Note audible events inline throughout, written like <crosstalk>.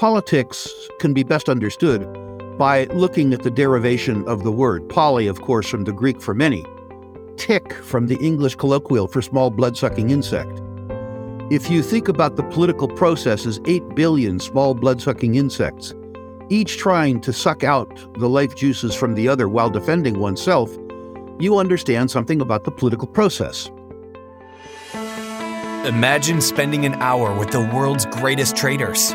politics can be best understood by looking at the derivation of the word. Poly, of course, from the Greek for many, tick from the English colloquial for small blood sucking insect. If you think about the political process as 8 billion small blood sucking insects, each trying to suck out the life juices from the other while defending oneself, you understand something about the political process. Imagine spending an hour with the world's greatest traders.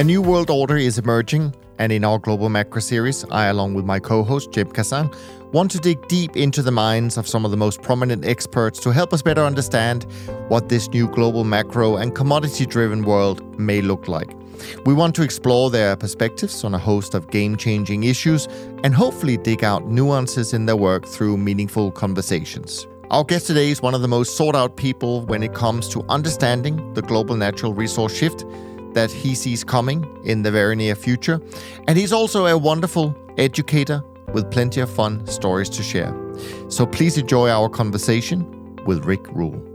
A new world order is emerging, and in our Global Macro series, I, along with my co host Cem Karsan, want to dig deep into the minds of some of the most prominent experts to help us better understand what this new global macro and commodity driven world may look like. We want to explore their perspectives on a host of game changing issues and hopefully dig out nuances in their work through meaningful conversations. Our guest today is one of the most sought out people when it comes to understanding the global natural resource shift that he sees coming in the very near future. And he's also a wonderful educator with plenty of fun stories to share. So please enjoy our conversation with Rick Rule.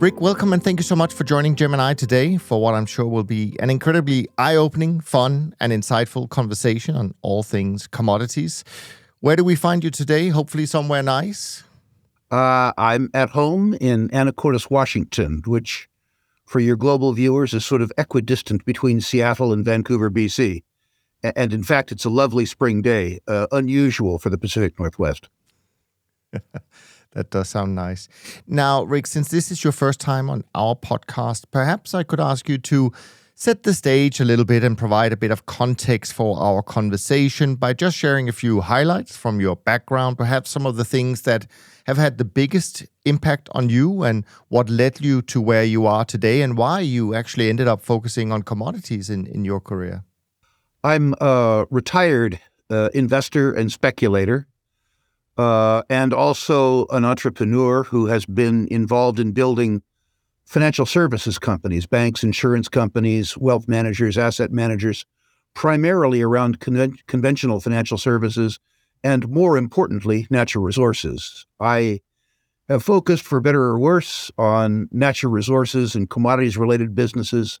Rick, welcome and thank you so much for joining Cem and I today for what I'm sure will be an incredibly eye opening, fun, and insightful conversation on all things commodities. Where do we find you today? Hopefully, somewhere nice. Uh, I'm at home in Anacortes, Washington, which for your global viewers is sort of equidistant between Seattle and Vancouver, BC. And in fact, it's a lovely spring day, uh, unusual for the Pacific Northwest. <laughs> that does sound nice. Now, Rick, since this is your first time on our podcast, perhaps I could ask you to set the stage a little bit and provide a bit of context for our conversation by just sharing a few highlights from your background, perhaps some of the things that have had the biggest impact on you and what led you to where you are today and why you actually ended up focusing on commodities in, in your career. I'm a retired uh, investor and speculator. Uh, and also an entrepreneur who has been involved in building financial services companies, banks, insurance companies, wealth managers, asset managers, primarily around con- conventional financial services, and more importantly, natural resources. I have focused, for better or worse, on natural resources and commodities related businesses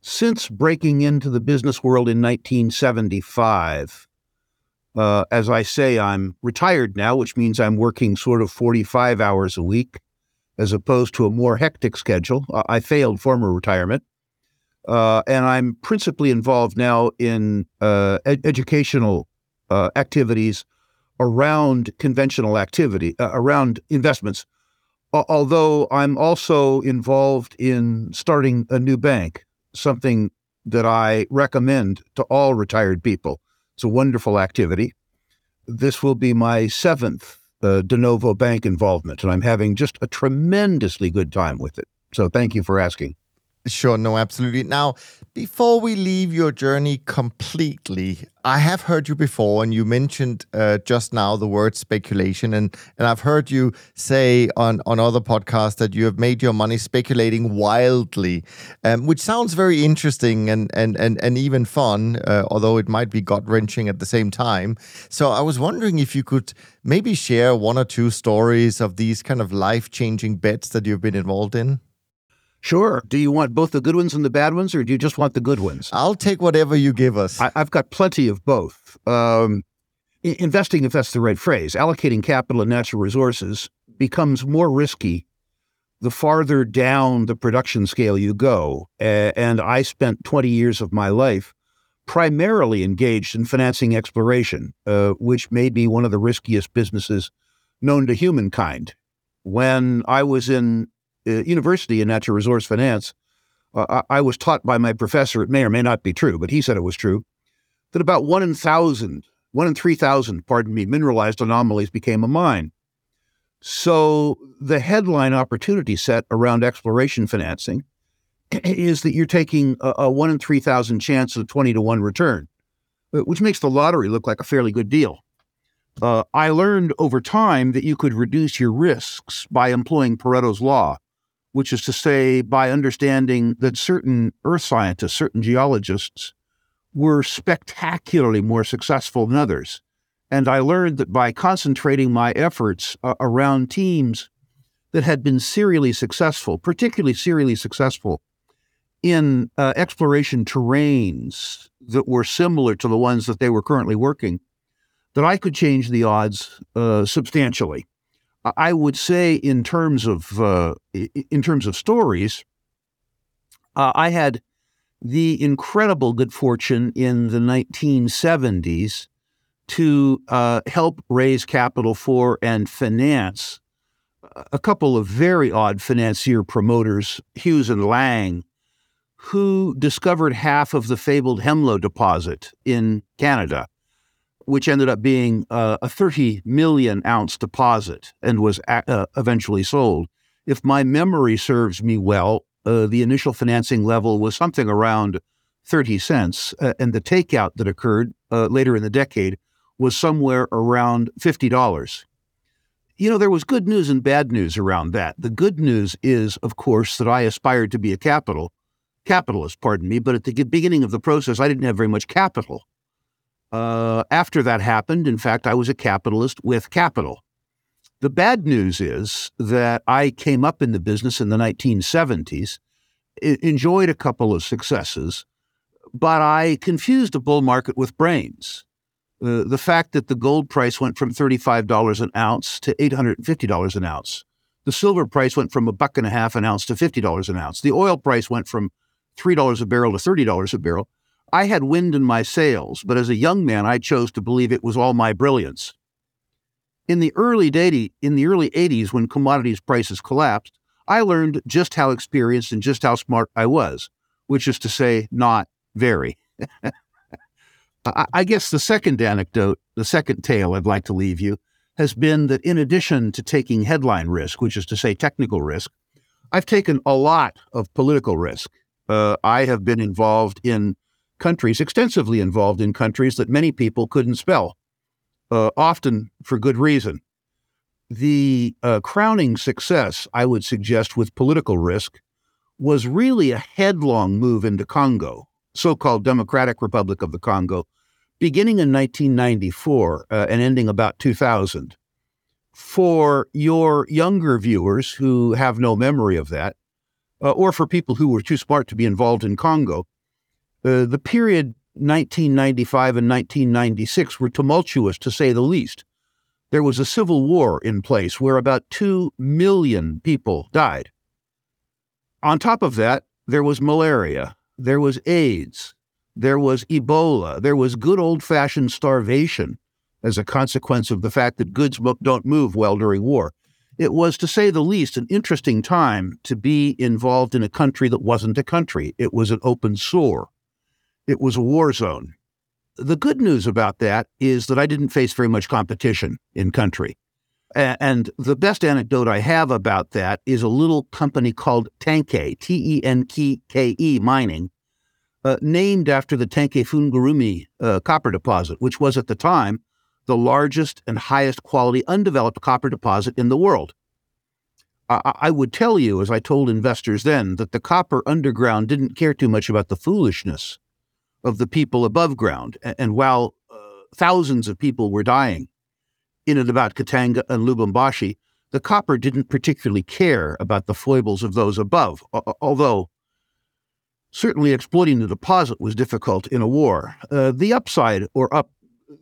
since breaking into the business world in 1975. Uh, as I say, I'm retired now, which means I'm working sort of 45 hours a week as opposed to a more hectic schedule. I failed former retirement. Uh, and I'm principally involved now in uh, ed- educational uh, activities around conventional activity, uh, around investments. although I'm also involved in starting a new bank, something that I recommend to all retired people. It's a wonderful activity. This will be my seventh the de novo bank involvement, and I'm having just a tremendously good time with it. So thank you for asking. Sure, no, absolutely. Now, before we leave your journey completely, I have heard you before, and you mentioned uh, just now the word speculation, and and I've heard you say on on other podcasts that you have made your money speculating wildly, um, which sounds very interesting and and and and even fun, uh, although it might be gut wrenching at the same time. So I was wondering if you could maybe share one or two stories of these kind of life changing bets that you've been involved in. Sure. Do you want both the good ones and the bad ones, or do you just want the good ones? I'll take whatever you give us. I, have got plenty of both. Um, investing, if that's the right phrase, allocating capital and natural resources becomes more risky the farther down the production scale you go. and I spent 20 years of my life primarily engaged in financing exploration, uh, which may be one of the riskiest businesses known to humankind. When I was in university in natural resource finance, uh, I was taught by my professor, it may or may not be true, but he said it was true, that about one in thousand, one in 3,000, pardon me, mineralized anomalies became a mine. So the headline opportunity set around exploration financing <clears throat> is that you're taking a, a one in 3,000 chance of 20 to 1 return, uh, which makes the lottery look like a fairly good deal. Uh, I learned over time that you could reduce your risks by employing Pareto's Law, which is to say, by understanding that certain earth scientists, certain geologists, were spectacularly more successful than others. And I learned that by concentrating my efforts uh, around teams that had been serially successful, particularly serially successful in uh, exploration terrains that were similar to the ones that they were currently working, that I could change the odds uh, substantially. I would say, in terms of uh, in terms of stories, uh, I had the incredible good fortune in the 1970s to uh, help raise capital for and finance a couple of very odd financier promoters, Hughes and Lang, who discovered half of the fabled Hemlo deposit in Canada which ended up being uh, a 30 million ounce deposit and was uh, eventually sold. If my memory serves me well, uh, the initial financing level was something around 30 cents, uh, and the takeout that occurred uh, later in the decade was somewhere around $50. You know, there was good news and bad news around that. The good news is, of course, that I aspired to be a capital capitalist, pardon me, but at the beginning of the process, I didn't have very much capital. Uh, after that happened, in fact, I was a capitalist with capital. The bad news is that I came up in the business in the 1970s, enjoyed a couple of successes, but I confused a bull market with brains. Uh, the fact that the gold price went from $35 an ounce to $850 an ounce. The silver price went from a buck and a half an ounce to $50 an ounce. The oil price went from $3 a barrel to $30 a barrel. I had wind in my sails, but as a young man, I chose to believe it was all my brilliance. In the early day, in the early 80s, when commodities prices collapsed, I learned just how experienced and just how smart I was, which is to say, not very. <laughs> I guess the second anecdote, the second tale I'd like to leave you, has been that in addition to taking headline risk, which is to say technical risk, I've taken a lot of political risk. Uh, I have been involved in countries, extensively involved in countries that many people couldn't spell, uh, often for good reason. The uh, crowning success, I would suggest, with political risk was really a headlong move into Congo, so called Democratic Republic of the Congo, beginning in 1994 uh, and ending about 2000. For your younger viewers who have no memory of that, uh, or for people who were too smart to be involved in Congo, uh, the period 1995 and 1996 were tumultuous, to say the least. There was a civil war in place where about 2 million people died. On top of that, there was malaria, there was AIDS, there was Ebola, there was good old fashioned starvation as a consequence of the fact that goods don't move well during war. It was, to say the least, an interesting time to be involved in a country that wasn't a country. It was an open sore. It was a war zone. The good news about that is that I didn't face very much competition in country. And the best anecdote I have about that is a little company called Tenke, T E N K E Mining, uh, named after the Tenke Fungurume uh, copper deposit, which was at the time the largest and highest quality undeveloped copper deposit in the world. I would tell you, as I told investors then, that the copper underground didn't care too much about the foolishness of the people above ground. And while uh, thousands of people were dying in and about Katanga and Lubumbashi, the copper didn't particularly care about the foibles of those above, although certainly exploiting the deposit was difficult in a war. Uh, the upside, or up,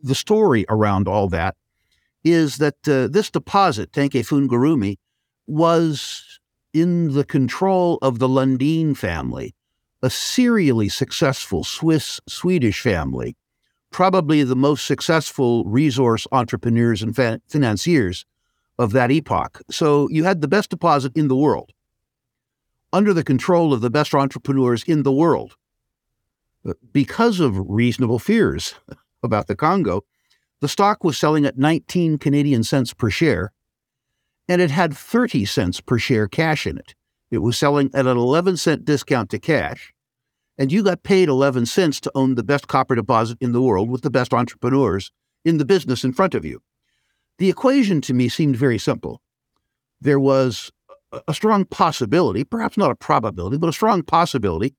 the story around all that, is that uh, this deposit, Tenke Fungurume, was in the control of the Lundin family, a serially successful Swiss Swedish family, probably the most successful resource entrepreneurs and financiers of that epoch. So you had the best deposit in the world, under the control of the best entrepreneurs in the world. Uh, because of reasonable fears <laughs> about the Congo, the stock was selling at 19 Canadian cents per share, and it had 30 cents per share cash in it. It was selling at an 11 cent discount to cash, and you got paid 11 cents to own the best copper deposit in the world with the best entrepreneurs in the business in front of you. The equation to me seemed very simple. There was a strong possibility, perhaps not a probability, but a strong possibility,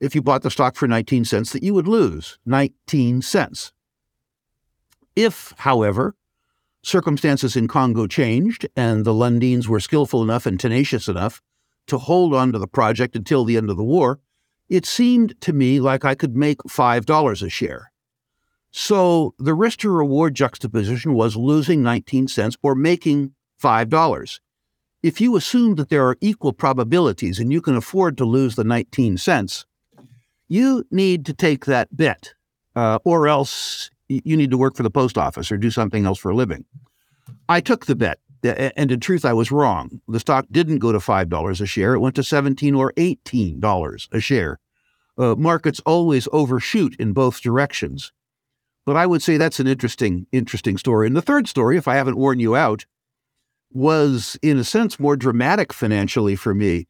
if you bought the stock for 19 cents, that you would lose 19 cents. If, however, circumstances in Congo changed and the Lundins were skillful enough and tenacious enough to hold on to the project until the end of the war, it seemed to me like I could make $5 a share. So the risk to reward juxtaposition was losing 19 cents or making $5. If you assume that there are equal probabilities and you can afford to lose the 19 cents, you need to take that bet, uh, or else you need to work for the post office or do something else for a living. I took the bet and in truth, I was wrong. The stock didn't go to $5 a share. It went to 17 or $18 a share. Uh, markets always overshoot in both directions. But I would say that's an interesting, interesting story. And the third story, if I haven't worn you out, was in a sense more dramatic financially for me.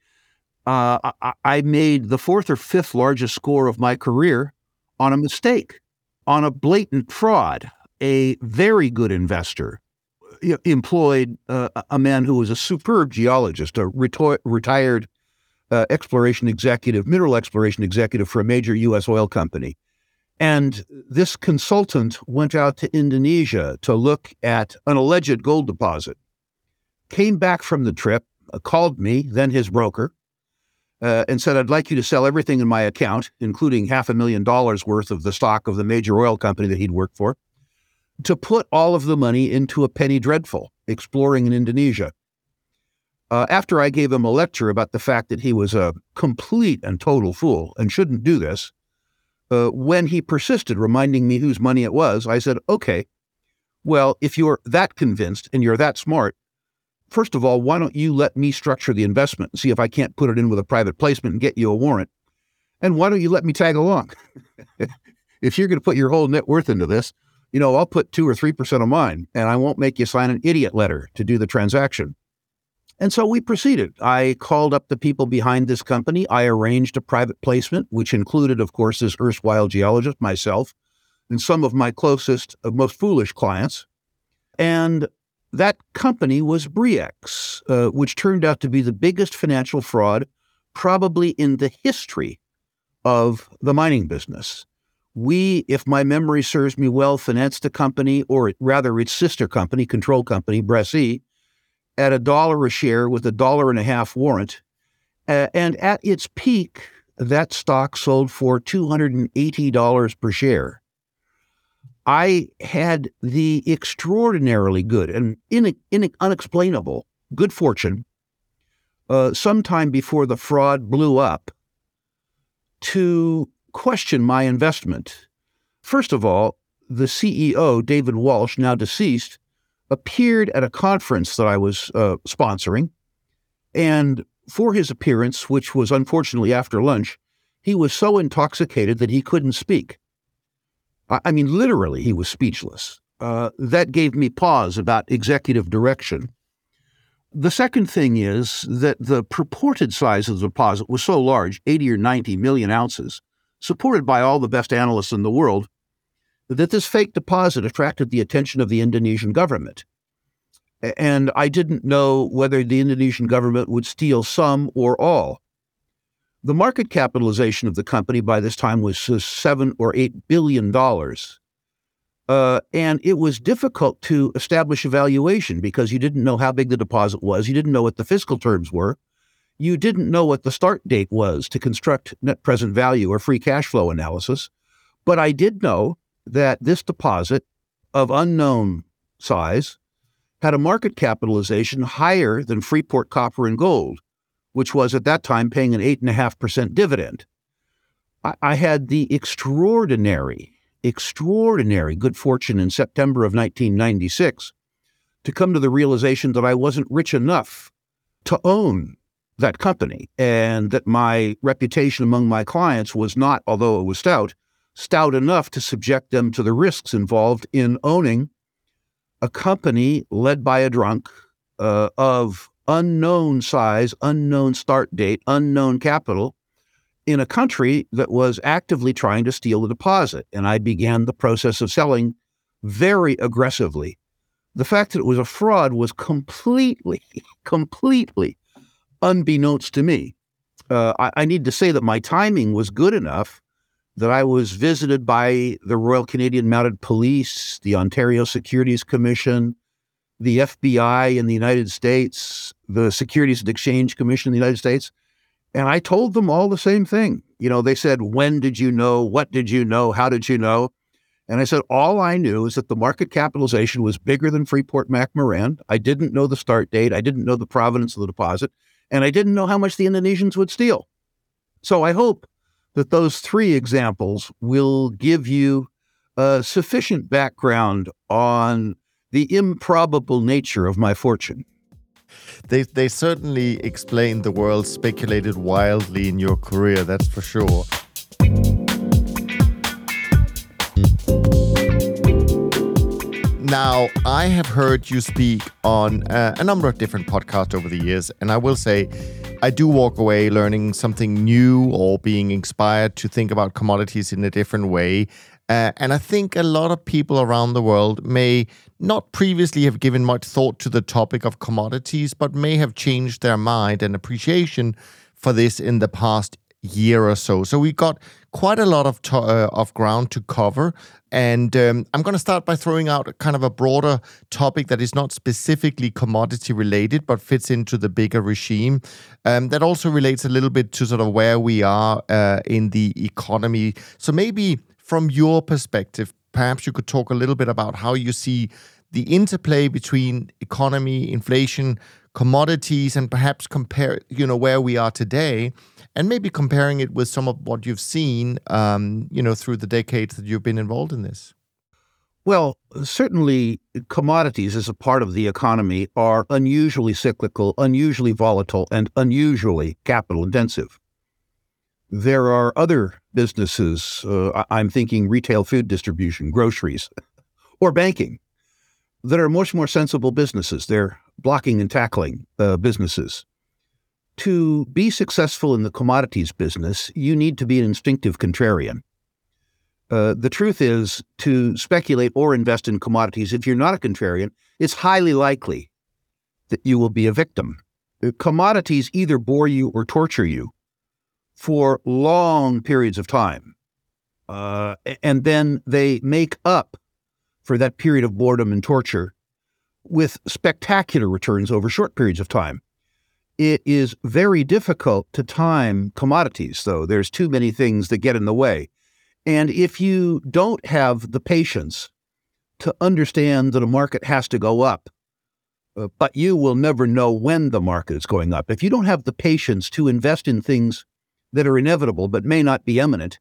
Uh, I, I made the fourth or fifth largest score of my career on a mistake, on a blatant fraud. A very good investor employed uh, a man who was a superb geologist, a reto- retired uh, exploration executive, mineral exploration executive for a major U.S. oil company. And this consultant went out to Indonesia to look at an alleged gold deposit. Came back from the trip, uh, called me, then his broker, uh, and said, I'd like you to sell everything in my account, including half a million dollars worth of the stock of the major oil company that he'd worked for to put all of the money into a penny dreadful, exploring in Indonesia. Uh, after I gave him a lecture about the fact that he was a complete and total fool and shouldn't do this, uh, when he persisted, reminding me whose money it was, I said, okay, well, if you're that convinced and you're that smart, first of all, why don't you let me structure the investment and see if I can't put it in with a private placement and get you a warrant? And why don't you let me tag along? <laughs> if you're going to put your whole net worth into this, you know, I'll put two or 3% of mine and I won't make you sign an idiot letter to do the transaction. And so we proceeded. I called up the people behind this company. I arranged a private placement, which included, of course, this erstwhile geologist, myself, and some of my closest, uh, most foolish clients. And that company was Bre-X, uh, which turned out to be the biggest financial fraud probably in the history of the mining business we, if my memory serves me well, financed a company, or rather its sister company, control company, Bresea, at a dollar a share with a dollar and a half warrant. Uh, and at its peak, that stock sold for $280 per share. I had the extraordinarily good and in, in, unexplainable good fortune uh, sometime before the fraud blew up to question my investment. First of all, the CEO, David Walsh, now deceased, appeared at a conference that I was uh, sponsoring. And for his appearance, which was unfortunately after lunch, he was so intoxicated that he couldn't speak. I, I mean, literally, he was speechless. Uh, that gave me pause about executive direction. The second thing is that the purported size of the deposit was so large 80 or 90 million ounces supported by all the best analysts in the world, that this fake deposit attracted the attention of the Indonesian government. And I didn't know whether the Indonesian government would steal some or all. The market capitalization of the company by this time was seven or eight billion dollars. Uh, and it was difficult to establish a valuation because you didn't know how big the deposit was. You didn't know what the fiscal terms were you didn't know what the start date was to construct net present value or free cash flow analysis. But I did know that this deposit of unknown size had a market capitalization higher than Freeport Copper and Gold, which was at that time paying an 8.5% dividend. I, I had the extraordinary, extraordinary good fortune in September of 1996 to come to the realization that I wasn't rich enough to own that company and that my reputation among my clients was not, although it was stout, stout enough to subject them to the risks involved in owning a company led by a drunk uh, of unknown size, unknown start date, unknown capital in a country that was actively trying to steal the deposit. And I began the process of selling very aggressively. The fact that it was a fraud was completely, <laughs> completely unbeknownst to me. Uh, I, I need to say that my timing was good enough that I was visited by the Royal Canadian Mounted Police, the Ontario Securities Commission, the FBI in the United States, the Securities and Exchange Commission in the United States. And I told them all the same thing. You know, they said, When did you know? What did you know? How did you know? And I said, All I knew is that the market capitalization was bigger than Freeport McMoran. I didn't know the start date. I didn't know the provenance of the deposit. And I didn't know how much the Indonesians would steal. So I hope that those three examples will give you a sufficient background on the improbable nature of my fortune. They, they certainly explain the world speculated wildly in your career, that's for sure. Now, I have heard you speak on uh, a number of different podcasts over the years, and I will say I do walk away learning something new or being inspired to think about commodities in a different way. Uh, and I think a lot of people around the world may not previously have given much thought to the topic of commodities, but may have changed their mind and appreciation for this in the past year or so. So we got quite a lot of to- uh, of ground to cover, and um, I'm going to start by throwing out kind of a broader topic that is not specifically commodity related, but fits into the bigger regime. Um, that also relates a little bit to sort of where we are uh, in the economy. So maybe from your perspective, perhaps you could talk a little bit about how you see the interplay between economy, inflation, commodities, and perhaps compare, you know, where we are today, and maybe comparing it with some of what you've seen, um, you know, through the decades that you've been involved in this. Well, certainly commodities as a part of the economy are unusually cyclical, unusually volatile, and unusually capital intensive. There are other businesses, uh, I'm thinking retail food distribution, groceries, <laughs> or banking, that are much more sensible businesses. They're blocking and tackling uh, businesses. To be successful in the commodities business, you need to be an instinctive contrarian. Uh, the truth is, to speculate or invest in commodities, if you're not a contrarian, it's highly likely that you will be a victim. Uh, commodities either bore you or torture you for long periods of time. Uh, and then they make up for that period of boredom and torture with spectacular returns over short periods of time. It is very difficult to time commodities, though. There's too many things that get in the way. And if you don't have the patience to understand that a market has to go up, uh, but you will never know when the market is going up. If you don't have the patience to invest in things that are inevitable but may not be imminent,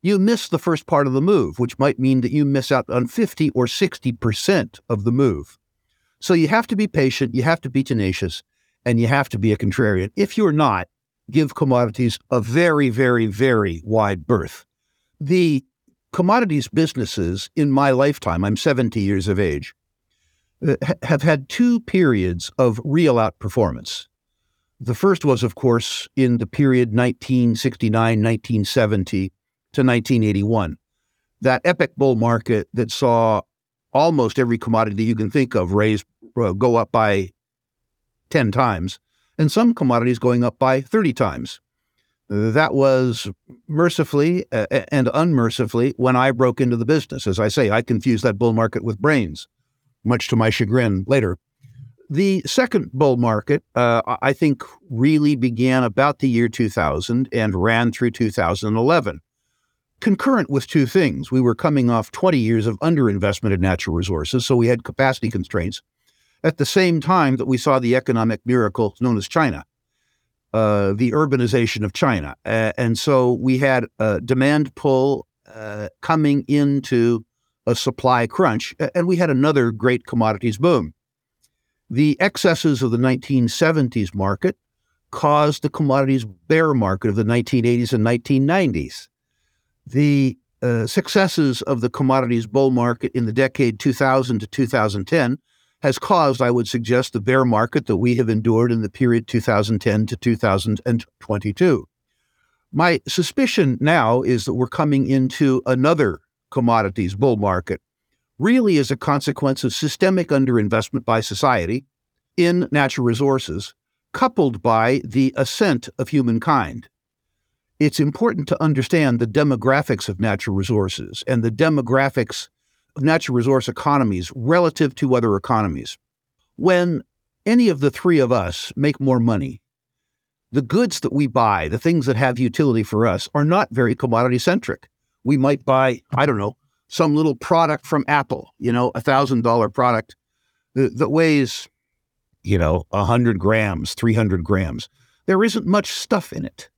you miss the first part of the move, which might mean that you miss out on 50 or 60% of the move. So you have to be patient, you have to be tenacious, and you have to be a contrarian. If you're not, give commodities a very, very, very wide berth. The commodities businesses in my lifetime, I'm 70 years of age, uh, have had two periods of real outperformance. The first was, of course, in the period 1969, 1970 to 1981. That epic bull market that saw almost every commodity you can think of raise, uh, go up by 10 times, and some commodities going up by 30 times. That was mercifully uh, and unmercifully when I broke into the business. As I say, I confused that bull market with brains, much to my chagrin later. The second bull market, uh, I think, really began about the year 2000 and ran through 2011. Concurrent with two things. We were coming off 20 years of underinvestment in natural resources, so we had capacity constraints. At the same time that we saw the economic miracle known as China. uh, the urbanization of China. Uh, and so we had a demand pull uh, coming into a supply crunch, and we had another great commodities boom. The excesses of the 1970s market caused the commodities bear market of the 1980s and 1990s. The uh, successes of the commodities bull market in the decade 2000 to 2010 has caused, I would suggest, the bear market that we have endured in the period 2010 to 2022. My suspicion now is that we're coming into another commodities bull market, really as a consequence of systemic underinvestment by society in natural resources, coupled by the ascent of humankind. It's important to understand the demographics of natural resources and the demographics natural resource economies relative to other economies. When any of the three of us make more money, the goods that we buy, the things that have utility for us, are not very commodity centric. We might buy, I don't know, some little product from Apple, you know, a thousand dollar product that, that weighs, you know, a hundred grams, 300 grams. There isn't much stuff in it.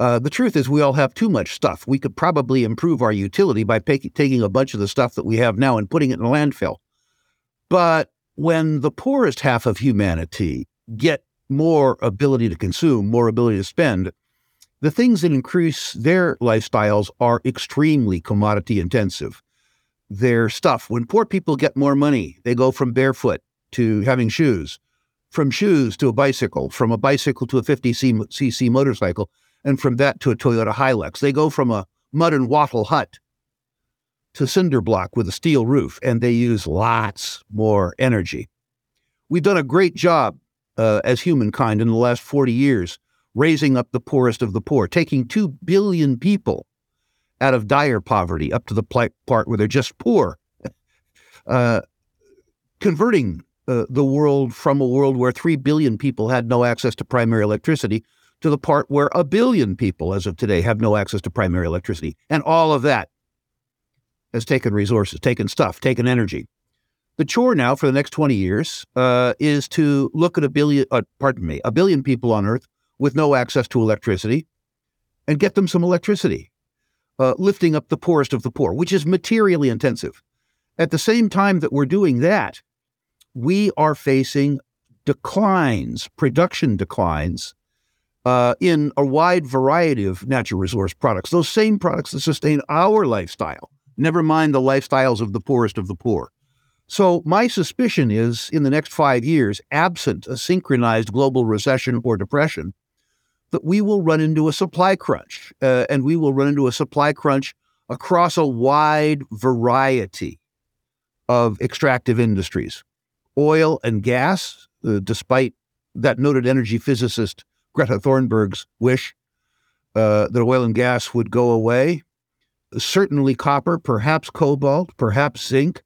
Uh, the truth is, we all have too much stuff. We could probably improve our utility by pay- taking a bunch of the stuff that we have now and putting it in a landfill. But when the poorest half of humanity get more ability to consume, more ability to spend, the things that increase their lifestyles are extremely commodity intensive. Their stuff, when poor people get more money, they go from barefoot to having shoes, from shoes to a bicycle, from a bicycle to a 50cc motorcycle and from that to a Toyota Hilux. They go from a mud and wattle hut to cinder block with a steel roof, and they use lots more energy. We've done a great job uh, as humankind in the last 40 years raising up the poorest of the poor, taking 2 billion people out of dire poverty up to the part where they're just poor, <laughs> uh, converting uh, the world from a world where 3 billion people had no access to primary electricity to the part where a billion people, as of today, have no access to primary electricity. And all of that has taken resources, taken stuff, taken energy. The chore now for the next 20 years uh, is to look at a billion, uh, pardon me, a billion people on Earth with no access to electricity and get them some electricity, uh, lifting up the poorest of the poor, which is materially intensive. At the same time that we're doing that, we are facing declines, production declines uh, in a wide variety of natural resource products, those same products that sustain our lifestyle, never mind the lifestyles of the poorest of the poor. So, my suspicion is in the next five years, absent a synchronized global recession or depression, that we will run into a supply crunch. Uh, and we will run into a supply crunch across a wide variety of extractive industries. Oil and gas, uh, despite that noted energy physicist Greta Thunberg's wish uh, that oil and gas would go away. Certainly copper, perhaps cobalt, perhaps zinc,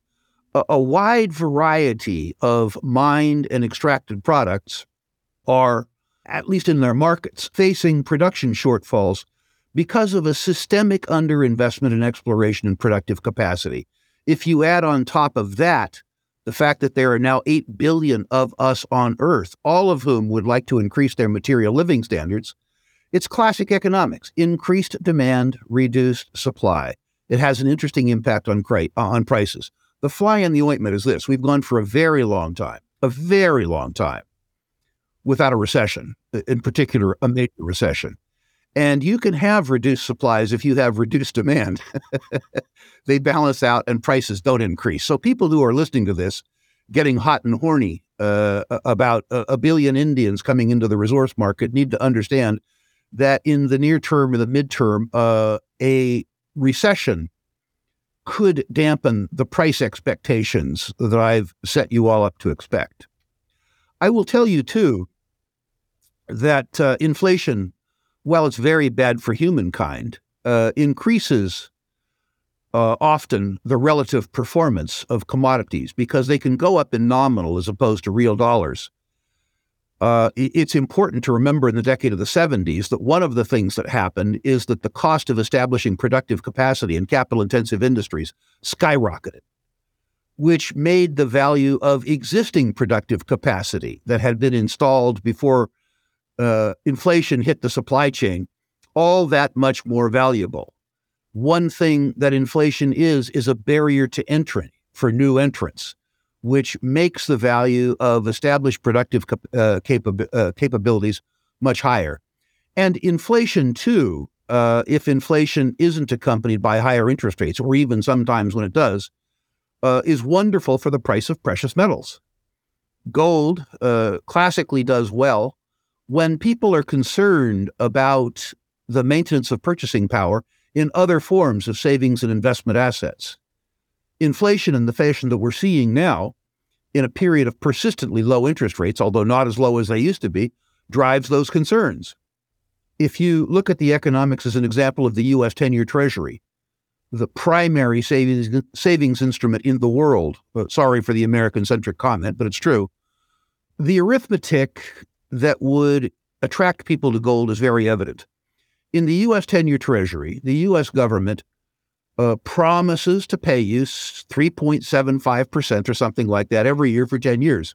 a, a wide variety of mined and extracted products are, at least in their markets, facing production shortfalls because of a systemic underinvestment in exploration and productive capacity. If you add on top of that the fact that there are now 8 billion of us on Earth, all of whom would like to increase their material living standards, it's classic economics increased demand, reduced supply. It has an interesting impact on, cra- on prices. The fly in the ointment is this we've gone for a very long time, a very long time, without a recession, in particular, a major recession. And you can have reduced supplies if you have reduced demand. <laughs> they balance out and prices don't increase. So people who are listening to this, getting hot and horny uh, about a, billion Indians coming into the resource market, need to understand that in the near term or the midterm, uh, a recession could dampen the price expectations that I've set you all up to expect. I will tell you, too, that uh, inflation while it's very bad for humankind, uh, increases uh, often the relative performance of commodities because they can go up in nominal as opposed to real dollars. Uh, it's important to remember in the decade of the 70s that one of the things that happened is that the cost of establishing productive capacity in capital intensive industries skyrocketed, which made the value of existing productive capacity that had been installed before uh, inflation hit the supply chain, all that much more valuable. One thing that inflation is, is a barrier to entry for new entrants, which makes the value of established productive uh, uh, capabilities much higher. And inflation, too, uh, if inflation isn't accompanied by higher interest rates, or even sometimes when it does, uh, is wonderful for the price of precious metals. Gold uh, classically does well when people are concerned about the maintenance of purchasing power in other forms of savings and investment assets. Inflation in the fashion that we're seeing now, in a period of persistently low interest rates, although not as low as they used to be, drives those concerns. If you look at the economics as an example of the U.S. 10 year Treasury, the primary savings, savings instrument in the world, sorry for the American centric comment, but it's true, the arithmetic that would attract people to gold is very evident. In the U.S. 10 year Treasury, the U.S. government uh, promises to pay you 3.75% or something like that every year for 10 years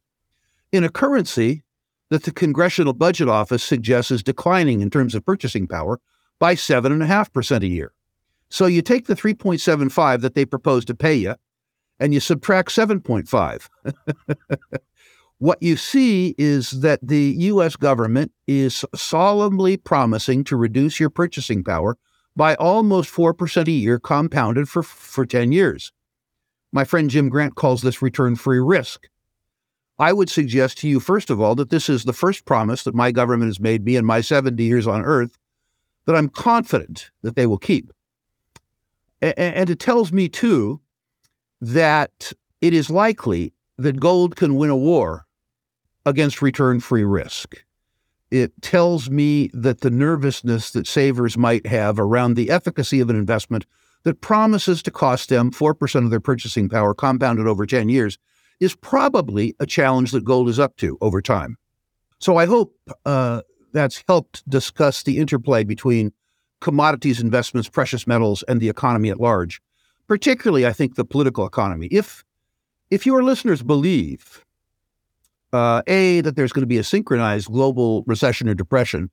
in a currency that the Congressional Budget Office suggests is declining in terms of purchasing power by 7.5% a year. So you take the 3.75 that they propose to pay you and you subtract 7.5. <laughs> what you see is that the US government is solemnly promising to reduce your purchasing power by almost 4% a year compounded for, for 10 years. My friend Jim Grant calls this return free risk. I would suggest to you, first of all, that this is the first promise that my government has made me in my 70 years on earth that I'm confident that they will keep. And it tells me, too, that it is likely that gold can win a war against return free risk. It tells me that the nervousness that savers might have around the efficacy of an investment that promises to cost them 4% of their purchasing power compounded over 10 years is probably a challenge that gold is up to over time. So I hope uh, that's helped discuss the interplay between commodities investments, precious metals, and the economy at large, particularly, I think, the political economy. If, if your listeners believe uh, A, that there's going to be a synchronized global recession or depression,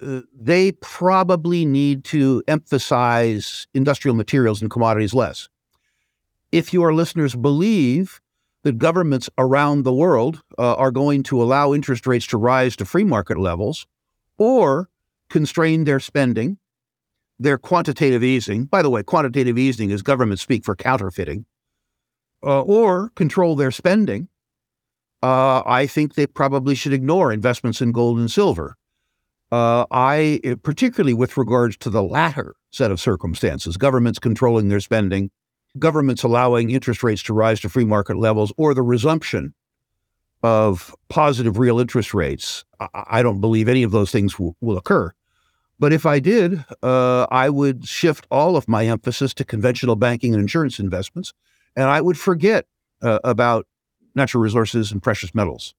uh, they probably need to emphasize industrial materials and commodities less. If your listeners believe that governments around the world uh, are going to allow interest rates to rise to free market levels or constrain their spending, their quantitative easing, by the way, quantitative easing is government speak for counterfeiting, uh, or control their spending, uh, I think they probably should ignore investments in gold and silver. Uh, I, particularly with regards to the latter set of circumstances, governments controlling their spending, governments allowing interest rates to rise to free market levels, or the resumption of positive real interest rates. I, I don't believe any of those things w- will occur. But if I did, uh, I would shift all of my emphasis to conventional banking and insurance investments, and I would forget uh, about natural resources and precious metals.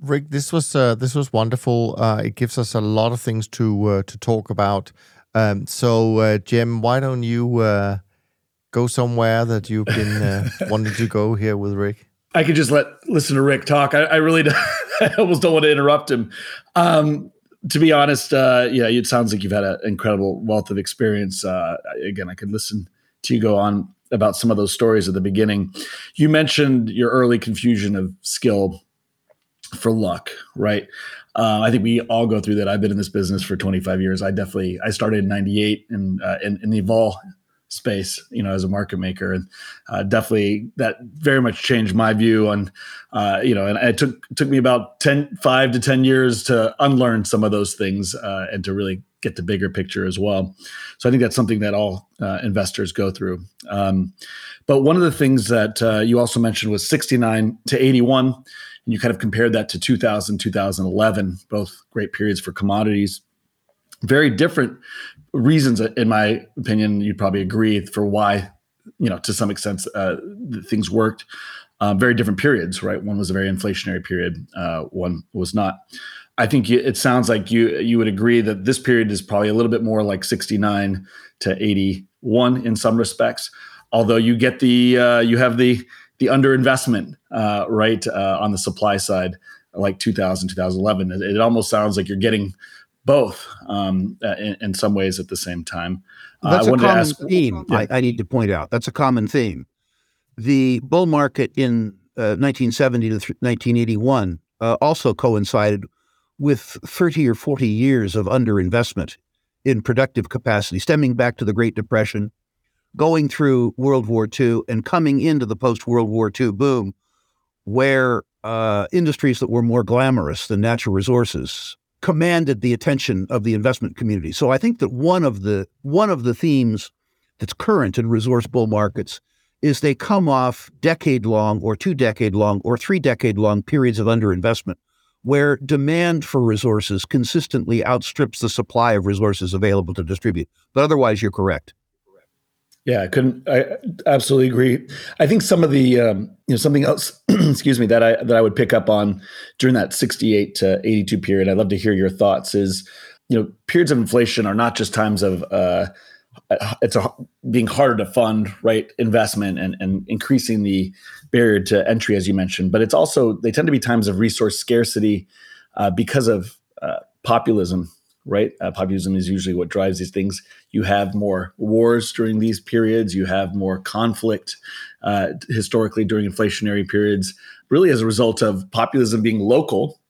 Rick, this was uh, this was wonderful. Uh, it gives us a lot of things to uh, to talk about. Um, so, uh, Cem, why don't you uh, go somewhere that you've been uh, <laughs> wanting to go here with Rick? I could just let listen to Rick talk. I, I really <laughs> I almost don't want to interrupt him. Um, to be honest, yeah, it sounds like you've had an incredible wealth of experience. again, I could listen to you go on about some of those stories at the beginning. You mentioned your early confusion of skill for luck, right? Uh, I think we all go through that. I've been in this business for 25 years. I definitely I started in '98 in, uh, in in the vol space, you know, as a market maker, and uh, definitely that very much changed my view on, uh, you know, and it took took me about 10, five to 10 years to unlearn some of those things uh, and to really get the bigger picture as well. So I think that's something that all uh, investors go through. Um, but one of the things that uh, you also mentioned was 69 to 81, and you kind of compared that to 2000, 2011, both great periods for commodities. Very different reasons, in my opinion, you'd probably agree for why, you know, to some extent, uh, things worked. Um, very different periods, right? One was a very inflationary period, uh, one was not. I think it sounds like you you would agree that this period is probably a little bit more like 69 to 81 in some respects. Although you get the uh, you have the the underinvestment uh, right uh, on the supply side like 2000, 2011. It, it almost sounds like you're getting both um, uh, in, in, some ways at the same time. Uh, That's a common ask, theme. Yeah. I, I, need to point out that's a common theme. The bull market in uh, 1970 to 1981 uh, also coincided with 30 or 40 years of underinvestment in productive capacity, stemming back to the Great Depression, going through World War II, and coming into the post World War II boom, where uh, industries that were more glamorous than natural resources commanded the attention of the investment community. So I think that one of the one of the themes that's current in resource bull markets is they come off decade long or two decade long or three decade long periods of underinvestment where demand for resources consistently outstrips the supply of resources available to distribute. But otherwise, you're correct. Yeah, I couldn't. I absolutely agree. I think some of the, um, you know, something else, <clears throat> excuse me, that I that I would pick up on during that 68 to 82 period. I'd love to hear your thoughts. Is you know, periods of inflation are not just times of uh, it's a, being harder to fund right investment and and increasing the barrier to entry, as you mentioned, but it's also they tend to be times of resource scarcity uh, because of uh, populism right? Uh, populism is usually what drives these things. You have more wars during these periods. You have more conflict uh, historically during inflationary periods, really as a result of populism being local,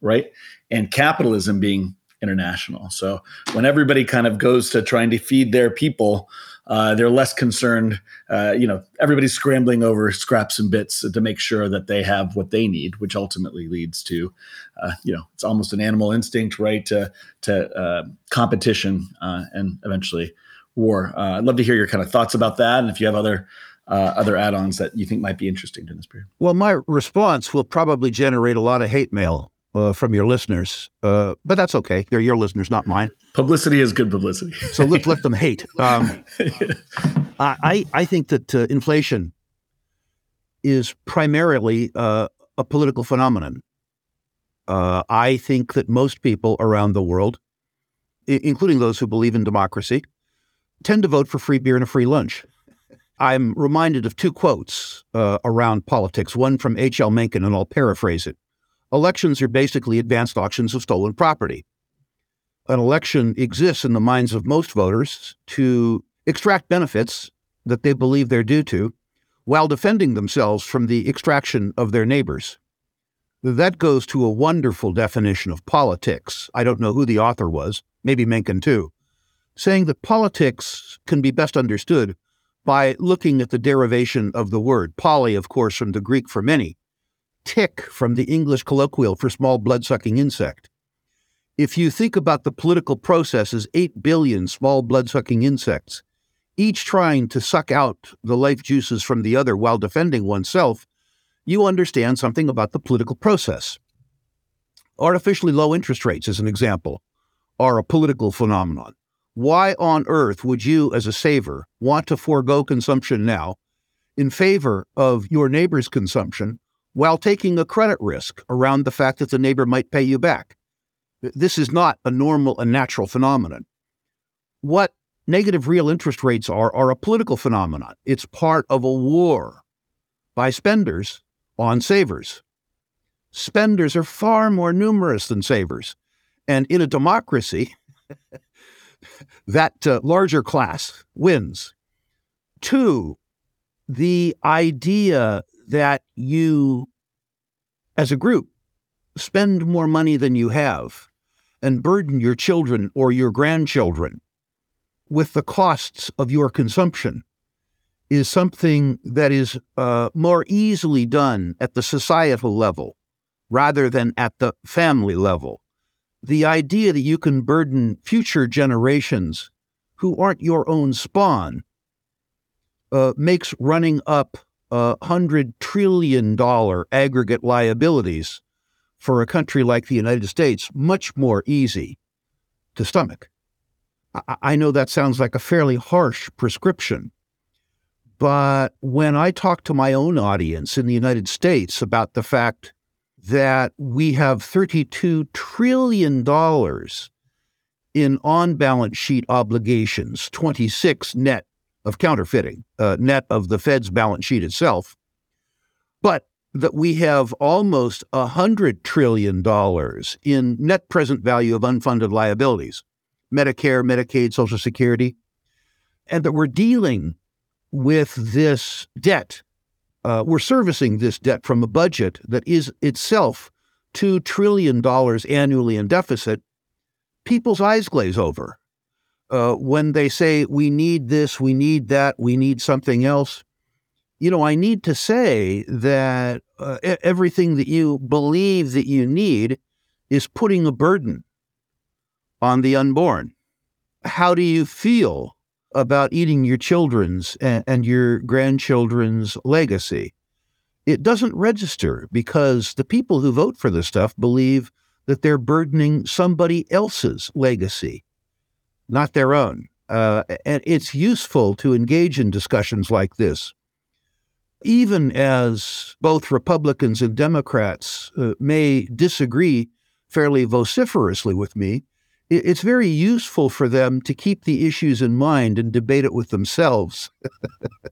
right? And capitalism being international. So when everybody kind of goes to trying to feed their people, uh, they're less concerned. Uh, you know, everybody's scrambling over scraps and bits to make sure that they have what they need, which ultimately leads to, uh, you know, it's almost an animal instinct, right? To to uh, competition uh, and eventually war. I'd love to hear your kind of thoughts about that, and if you have other. other add-ons that you think might be interesting in this period. Well, my response will probably generate a lot of hate mail uh, from your listeners, uh, but that's okay. They're your listeners, not mine. Publicity is good publicity. so let let them hate. Um, <laughs> I I think that uh, inflation is primarily uh, a political phenomenon. Uh, I think that most people around the world, I- including those who believe in democracy, tend to vote for free beer and a free lunch. I'm reminded of two quotes uh, around politics. One from H.L. Mencken, and I'll paraphrase it. Elections are basically advanced auctions of stolen property. An election exists in the minds of most voters to extract benefits that they believe they're due to while defending themselves from the extraction of their neighbors. That goes to a wonderful definition of politics. I don't know who the author was, maybe Mencken too, saying that politics can be best understood by looking at the derivation of the word. Poly, of course, from the Greek for many, tick from the English colloquial for small blood sucking insect. If you think about the political process as 8 billion small blood sucking insects, each trying to suck out the life juices from the other while defending oneself, you understand something about the political process. Artificially low interest rates, as an example, are a political phenomenon. Why on earth would you, as a saver, want to forego consumption now in favor of your neighbor's consumption while taking a credit risk around the fact that the neighbor might pay you back. This is not a normal and natural phenomenon. What negative real interest rates are are a political phenomenon. It's part of a war by spenders on savers. Spenders are far more numerous than savers. And in a democracy, <laughs> that uh, larger class wins. Two, the idea that you, as a group, spend more money than you have and burden your children or your grandchildren with the costs of your consumption is something that is uh, more easily done at the societal level rather than at the family level. The idea that you can burden future generations who aren't your own spawn uh, makes running up uh, $100 trillion aggregate liabilities for a country like the United States much more easy to stomach. I, I know that sounds like a fairly harsh prescription, but when I talk to my own audience in the United States about the fact that we have $32 trillion in on balance sheet obligations, 26 net of counterfeiting, uh, net of the Fed's balance sheet itself. But that we have almost a hundred trillion dollars in net present value of unfunded liabilities, Medicare, Medicaid, Social Security, and that we're dealing with this debt. Uh, we're servicing this debt from a budget that is itself $2 trillion annually in deficit. People's eyes glaze over. Uh, when they say, we need this, we need that, we need something else, you know, I need to say that uh, everything that you believe that you need is putting a burden on the unborn. How do you feel about eating your children's and, and your grandchildren's legacy? It doesn't register because the people who vote for this stuff believe that they're burdening somebody else's legacy, not their own. Uh, and it's useful to engage in discussions like this even as both Republicans and Democrats uh, may disagree fairly vociferously with me, it's very useful for them to keep the issues in mind and debate it with themselves.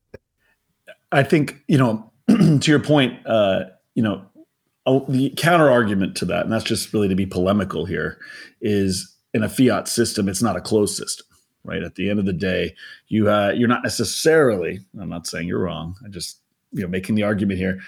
<laughs> I think, you know, <clears throat> to your point, uh, you know, the counter argument to that, and that's just really to be polemical here, is in a fiat system, it's not a closed system, right? At the end of the day, you uh, you're not necessarily. I'm not saying you're wrong. I just you know making the argument here,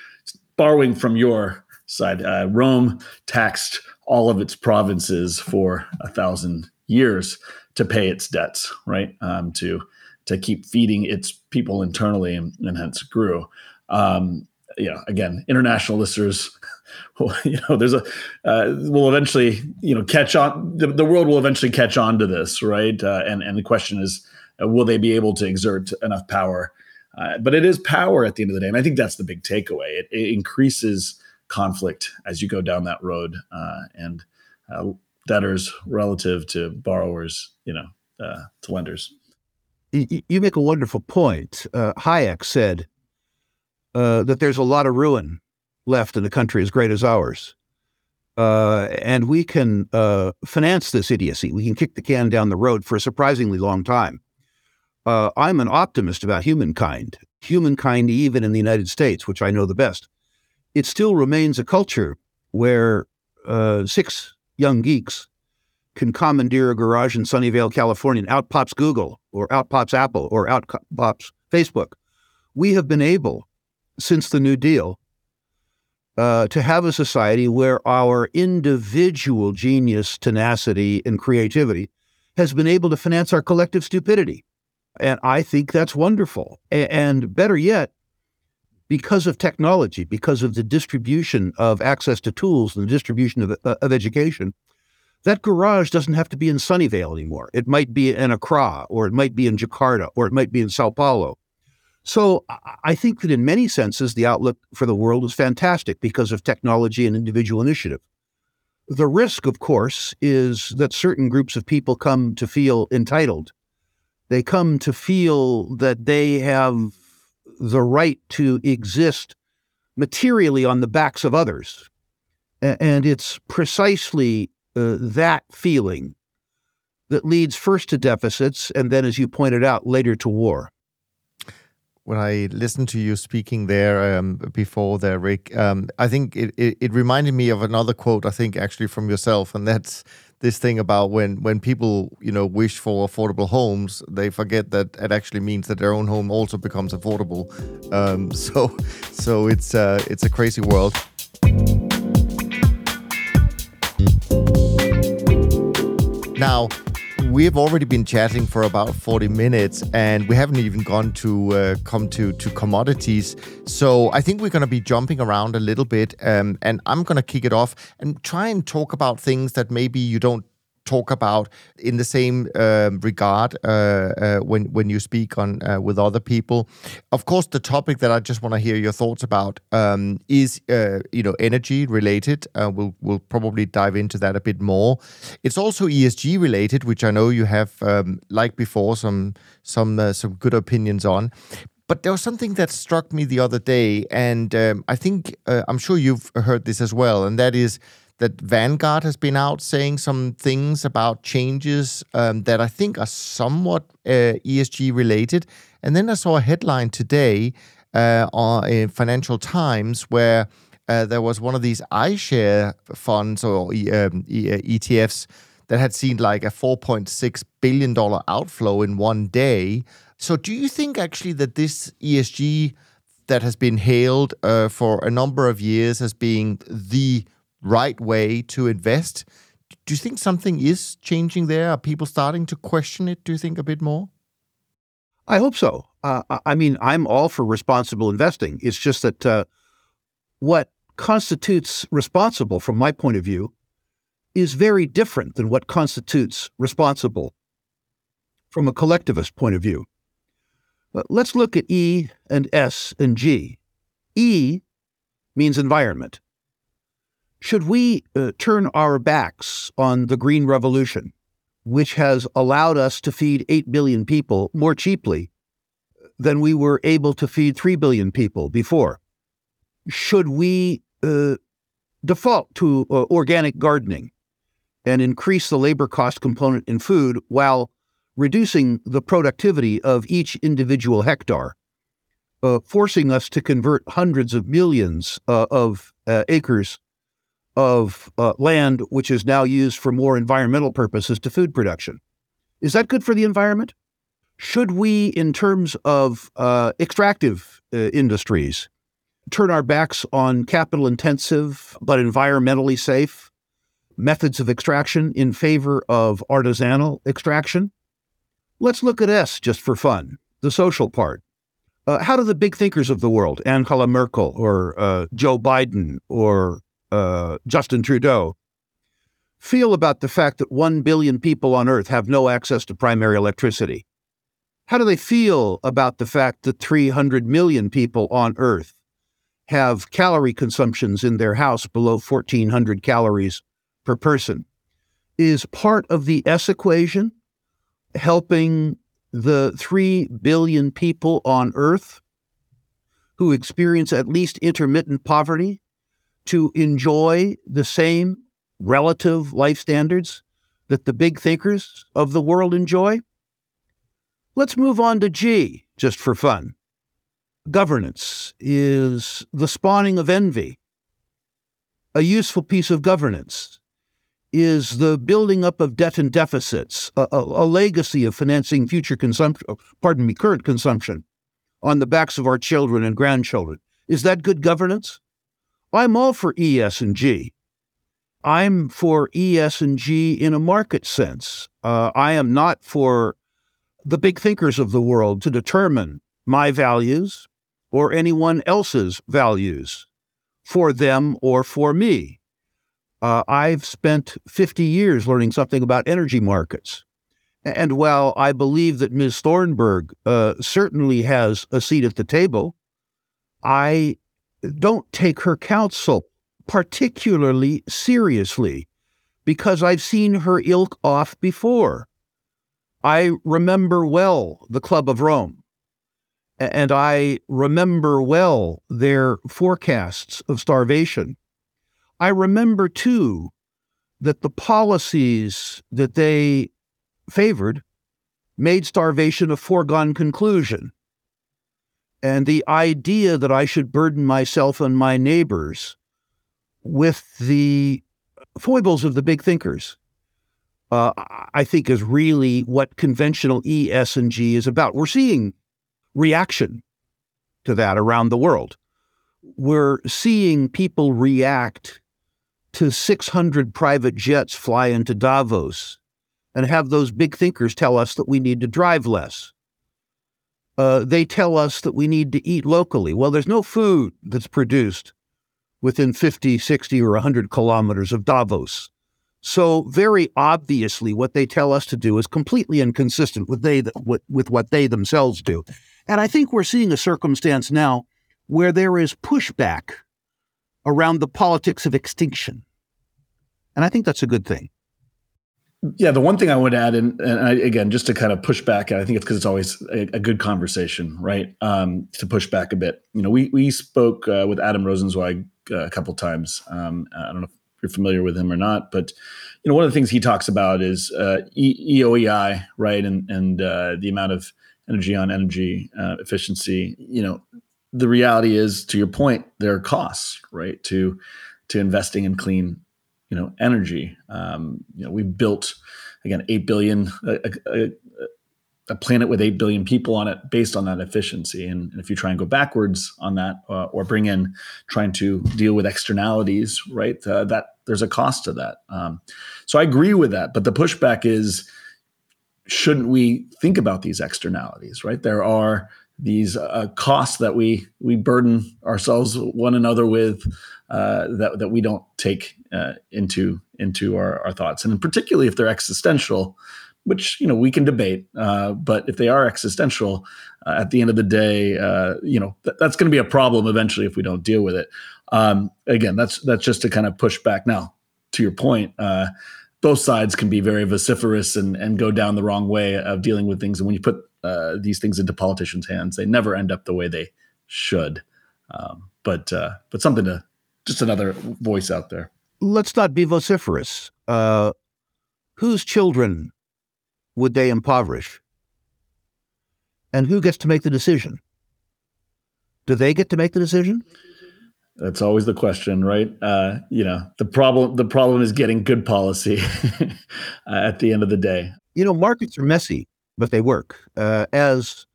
borrowing from your side. Uh, Rome taxed all of its provinces for a thousand years to pay its debts, right? Um, to to keep feeding its people internally, and, and hence grew. Um, know, again, international listeners, <laughs> you know, there's a uh, will eventually, you know, catch on. The, the world will eventually catch on to this, right? Uh, and and the question is, uh, will they be able to exert enough power uh, but it is power at the end of the day. And I think that's the big takeaway. It, it increases conflict as you go down that road uh, and uh, debtors relative to borrowers, you know, to lenders. You make a wonderful point. Hayek said that there's a lot of ruin left in a country as great as ours. and we can finance this idiocy. We can kick the can down the road for a surprisingly long time uh, I'm an optimist about humankind, humankind, even in the United States, which I know the best. It still remains a culture where uh, six young geeks can commandeer a garage in Sunnyvale, California, and out pops Google, or out pops Apple, or out pops Facebook. We have been able, since the New Deal, uh, to have a society where our individual genius, tenacity, and creativity has been able to finance our collective stupidity. And I think that's wonderful. And better yet, because of technology, because of the distribution of access to tools and the distribution of, uh, of education, that garage doesn't have to be in Sunnyvale anymore. It might be in Accra, or it might be in Jakarta, or it might be in Sao Paulo. So I think that in many senses, the outlook for the world is fantastic because of technology and individual initiative. The risk, of course, is that certain groups of people come to feel entitled they come to feel that they have the right to exist materially on the backs of others. And it's precisely uh, that feeling that leads first to deficits and then, as you pointed out, later to war. When I listened to you speaking there um, before there, Rick, um, I think it, it, it reminded me of another quote, I think actually from yourself, and that's this thing about when when people you know wish for affordable homes, they forget that it actually means that their own home also becomes affordable. Um, <laughs> so so it's uh, it's a crazy world. Now, we've already been chatting for about 40 minutes and we haven't even gone to uh, come to to commodities. So i think we're going to be jumping around a little bit um, and i'm going to kick it off and try and talk about things that maybe you don't talk about in the same um, regard uh, uh, when when you speak on uh, with other people. Of course, the topic that I just want to hear your thoughts about um, is uh, you know energy related. Uh, we'll we'll probably dive into that a bit more. It's also ESG related, which I know you have um, like before some some uh, some good opinions on. But there was something that struck me the other day, and um, I think I'm sure you've heard this as well, and that is that Vanguard has been out saying some things about changes um, that I think are somewhat uh, ESG related. And then I saw a headline today uh, in Financial Times where uh, there was one of these iShare funds or um, ETFs that had seen like a 4.6 billion dollar outflow in one day. So, do you think actually that this ESG that has been hailed uh, for a number of years as being the right way to invest? Do you think something is changing there? Are people starting to question it? Do you think a bit more? I hope so. Uh, I mean, I'm all for responsible investing. It's just that uh, what constitutes responsible, from my point of view, is very different than what constitutes responsible from a collectivist point of view. But let's look at E and S and G. E means environment. Should we uh, turn our backs on the Green Revolution, which has allowed us to feed 8 billion people more cheaply than we were able to feed 3 billion people before? Should we uh, default to uh, organic gardening and increase the labor cost component in food while reducing the productivity of each individual hectare, uh, forcing us to convert hundreds of millions uh, of uh, acres of uh, land, which is now used for more environmental purposes, to food production. Is that good for the environment? Should we, in terms of uh, extractive uh, industries, turn our backs on capital intensive but environmentally safe methods of extraction in favor of artisanal extraction? Let's look at S just for fun, the social part. Uh, how do the big thinkers of the world, Angela Merkel or uh, Joe Biden or uh, Justin Trudeau, feel about the fact that 1 billion people on Earth have no access to primary electricity? How do they feel about the fact that 300 million people on Earth have calorie consumptions in their house below 1,400 calories per person? Is part of the S equation helping the 3 billion people on Earth who experience at least intermittent poverty to enjoy the same relative life standards that the big thinkers of the world enjoy? Let's move on to G, just for fun. Governance is the spawning of envy. A useful piece of governance is the building up of debt and deficits, a, a, a legacy of financing future consumption, pardon me, current consumption on the backs of our children and grandchildren. Is that good governance? I'm all for ES and G. I'm for ES and G in a market sense. Uh, I am not for the big thinkers of the world to determine my values or anyone else's values for them or for me. Uh, I've spent 50 years learning something about energy markets. And while I believe that Ms. Thunberg uh, certainly has a seat at the table, I don't take her counsel particularly seriously because I've seen her ilk off before. I remember well the Club of Rome, and I remember well their forecasts of starvation I remember too that the policies that they favored made starvation a foregone conclusion. And the idea that I should burden myself and my neighbors with the foibles of the big thinkers, uh, I think is really what conventional E, S, and G is about. We're seeing reaction to that around the world. We're seeing people react to 600 private jets fly into Davos and have those big thinkers tell us that we need to drive less. Uh, they tell us that we need to eat locally. Well, there's no food that's produced within 50, 60, or 100 kilometers of Davos. So, very obviously, what they tell us to do is completely inconsistent with, they, with, with what they themselves do. And I think we're seeing a circumstance now where there is pushback around the politics of extinction. And I think that's a good thing. Yeah, the one thing I would add, and, and I, again, just to kind of push back, I think it's because it's always a, a, good conversation, right? Um, to push back a bit. You know, we we spoke uh, with Adam Rozencwajg uh, a couple times. Um, I don't know if you're familiar with him or not, but you know, one of the things he talks about is uh, e- EROEI, right, and and uh, the amount of energy on energy uh, efficiency. You know, the reality is, to your point, there are costs, right? To to investing in clean, you know, energy. Um, you know, we built again eight billion a, a, a, planet with eight billion people on it based on that efficiency. And, and if you try and go backwards on that, uh, or bring in trying to deal with externalities, right? Uh, that there's a cost to that. Um, so I agree with that, but the pushback is shouldn't we think about these externalities right there are these uh, costs that we we burden ourselves one another with uh, that that we don't take uh, into into our, our thoughts and particularly if they're existential which you know we can debate uh, but if they are existential uh, at the end of the day uh, you know th- that's going to be a problem eventually if we don't deal with it um, again that's that's just to kind of push back now to your point both sides can be very vociferous and, and go down the wrong way of dealing with things. And when you put uh, these things into politicians' hands, they never end up the way they should. Um, but uh, but something to just another voice out there. Let's not be vociferous. Uh, whose children would they impoverish? And who gets to make the decision? Do they get to make the decision? That's always the question, right? Uh, you know, the problem the problem is getting good policy <laughs> at the end of the day. You know, markets are messy, but they work. Uh, as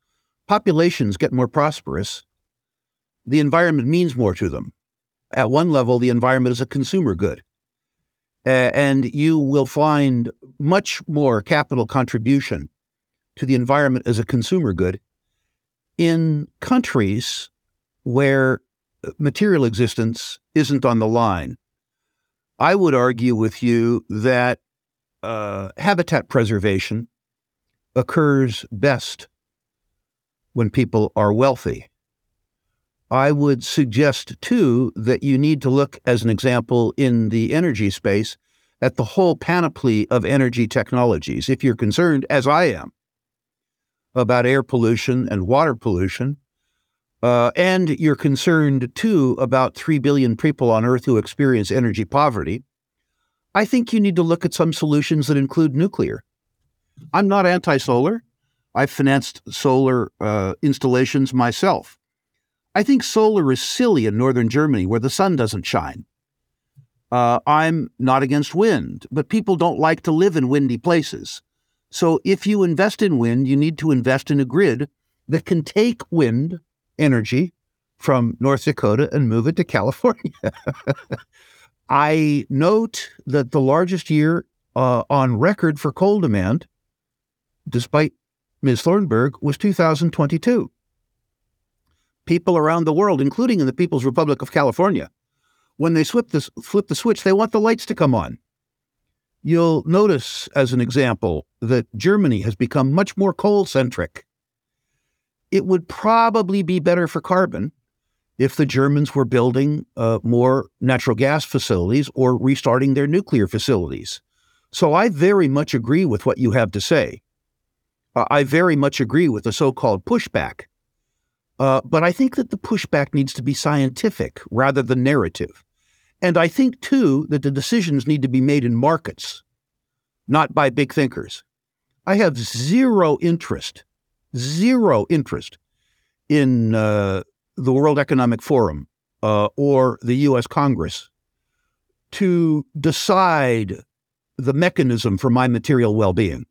populations get more prosperous, the environment means more to them. At one level, the environment is a consumer good. Uh, and you will find much more capital contribution to the environment as a consumer good in countries where material existence isn't on the line. I would argue with you that uh, habitat preservation occurs best when people are wealthy. I would suggest, too, that you need to look, as an example, in the energy space, at the whole panoply of energy technologies. If you're concerned, as I am, about air pollution and water pollution, uh, and you're concerned too about 3 billion people on Earth who experience energy poverty, I think you need to look at some solutions that include nuclear. I'm not anti solar. I've financed solar uh, installations myself. I think solar is silly in northern Germany where the sun doesn't shine. Uh, I'm not against wind, but people don't like to live in windy places. So if you invest in wind, you need to invest in a grid that can take wind energy from North Dakota and move it to California. <laughs> I note that the largest year uh, on record for coal demand, despite Ms. Thunberg, was 2022. People around the world, including in the People's Republic of California, when they flip the, flip the switch, they want the lights to come on. You'll notice, as an example, that Germany has become much more coal centric it would probably be better for carbon if the Germans were building uh, more natural gas facilities or restarting their nuclear facilities. So I very much agree with what you have to say. I very much agree with the so called pushback. Uh, but I think that the pushback needs to be scientific rather than narrative. And I think, too, that the decisions need to be made in markets, not by big thinkers. I have zero interest zero interest in uh, the World Economic Forum uh, or the U.S. Congress to decide the mechanism for my material well being.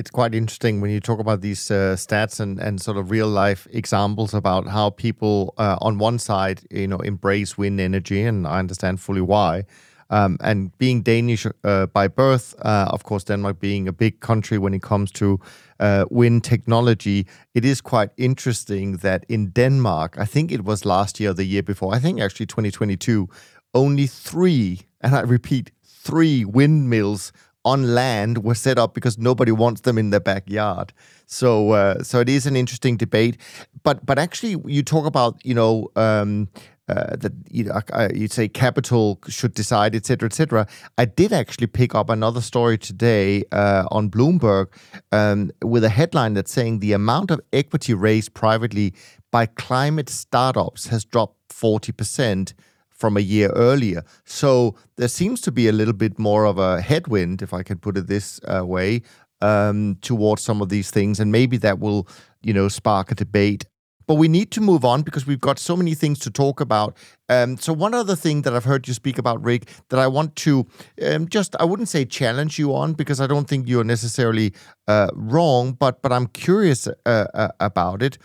It's quite interesting when you talk about these uh, stats and, and sort of real life examples about how people uh, on one side, you know, embrace wind energy, and I understand fully why. Um, and being Danish uh, by birth, uh, of course, Denmark being a big country when it comes to uh, wind technology, it is quite interesting that in Denmark, I think it was last year the year before, I think actually 2022, only three, and I repeat, three windmills on land were set up because nobody wants them in their backyard. So, uh, so it is an interesting debate. But, but actually, you talk about you know um, uh, that you know, uh, you'd say capital should decide, etc., etc. I did actually pick up another story today uh, on Bloomberg um, with a headline that's saying the amount of equity raised privately by climate startups has dropped forty percent from a year earlier. So there seems to be a little bit more of a headwind, if I can put it this uh, way, um, towards some of these things, and maybe that will, you know, spark a debate but we need to move on because we've got so many things to talk about. Um, so one other thing that I've heard you speak about, Rick, that I want to um, just I wouldn't say challenge you on because I don't think you're necessarily uh, wrong, but but I'm curious uh, uh, about it.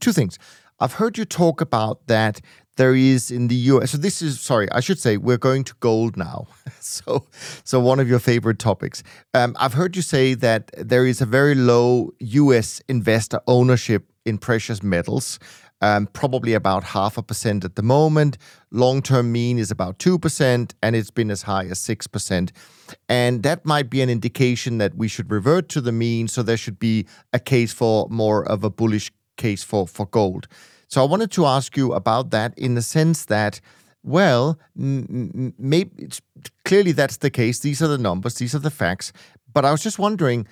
Two things. I've heard you talk about that there is in the US. So this is sorry, I should say we're going to gold now. <laughs> so so one of your favorite topics. Um, I've heard you say that there is a very low US investor ownership in precious metals. Um, probably about half a percent at the moment. Long term mean is about 2%, and it's been as high as 6%. And that might be an indication that we should revert to the mean. So there should be a case for more of a bullish case for, for gold. So I wanted to ask you about that in the sense that, well, maybe clearly that's the case. These are the numbers, these are the facts. But I was just wondering,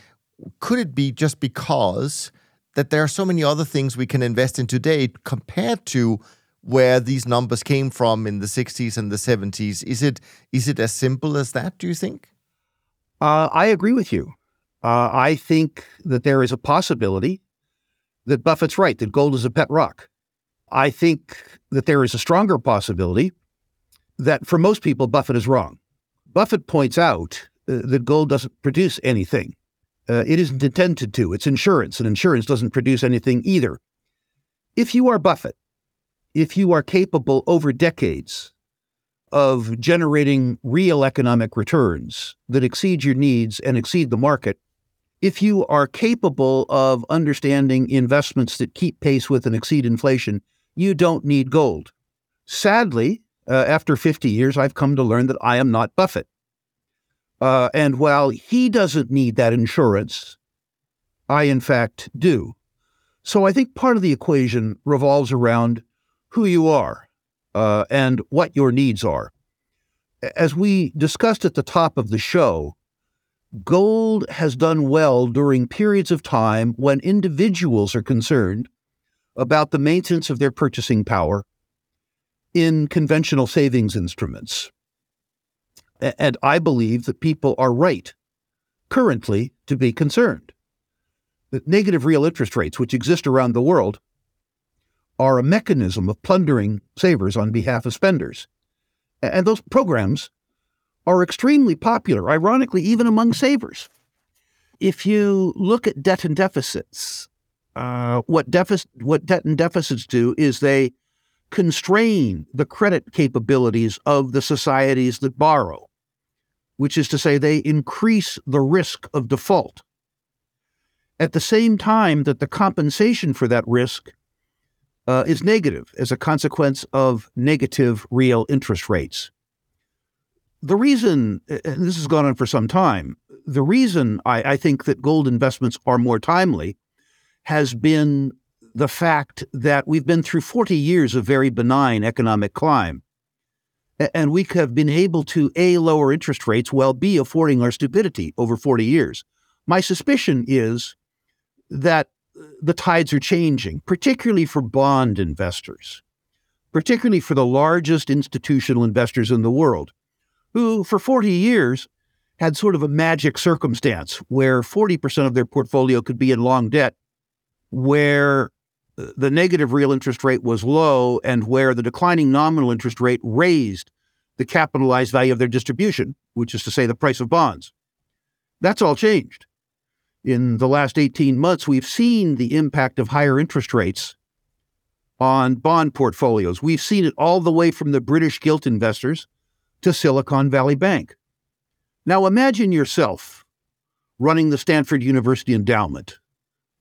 could it be just because that there are so many other things we can invest in today compared to where these numbers came from in the 60s and the 70s? Is it is it as simple as that? Do you think? Uh, I agree with you. Uh, I think that there is a possibility that Buffett's right that gold is a pet rock. I think that there is a stronger possibility that for most people, Buffett is wrong. Buffett points out uh, that gold doesn't produce anything. Uh, it isn't intended to. It's insurance, and insurance doesn't produce anything either. If you are Buffett, if you are capable over decades of generating real economic returns that exceed your needs and exceed the market, if you are capable of understanding investments that keep pace with and exceed inflation, you don't need gold. Sadly, uh, after 50 years, I've come to learn that I am not Buffett. Uh, and while he doesn't need that insurance, I in fact do. So I think part of the equation revolves around who you are uh, and what your needs are. As we discussed at the top of the show, gold has done well during periods of time when individuals are concerned about the maintenance of their purchasing power in conventional savings instruments. And I believe that people are right currently to be concerned. That negative real interest rates, which exist around the world, are a mechanism of plundering savers on behalf of spenders. And those programs are extremely popular, ironically, even among savers. If you look at debt and deficits, uh, what, deficit, what debt and deficits do is they constrain the credit capabilities of the societies that borrow, which is to say, they increase the risk of default. At the same time that the compensation for that risk uh, is negative as a consequence of negative real interest rates. The reason, and this has gone on for some time, the reason I, I think that gold investments are more timely has been the fact that we've been through 40 years of very benign economic climb. And we have been able to A, lower interest rates while B, affording our stupidity over 40 years. My suspicion is that uh, the tides are changing, particularly for bond investors, particularly for the largest institutional investors in the world, who for 40 years had sort of a magic circumstance where 40% of their portfolio could be in long debt where uh, the negative real interest rate was low and where the declining nominal interest rate raised the capitalized value of their distribution, which is to say the price of bonds. That's all changed. In the last 18 months, we've seen the impact of higher interest rates on bond portfolios. We've seen it all the way from the British gilt investors to Silicon Valley Bank. Now imagine yourself running the Stanford University endowment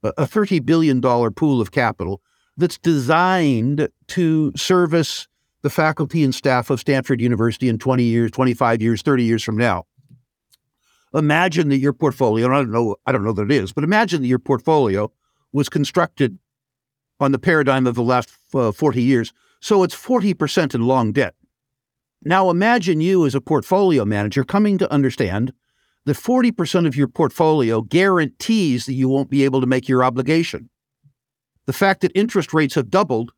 a $30 billion pool of capital that's designed to service the faculty and staff of Stanford University in 20 years, 25 years, 30 years from now. Imagine that your portfolio, I don't know, I don't know that it is, but imagine that your portfolio was constructed on the paradigm of the last uh, 40 years. So it's 40% in long debt. Now imagine you as a portfolio manager coming to understand that 40% of your portfolio guarantees that you won't be able to make your obligation. The fact that interest rates have doubled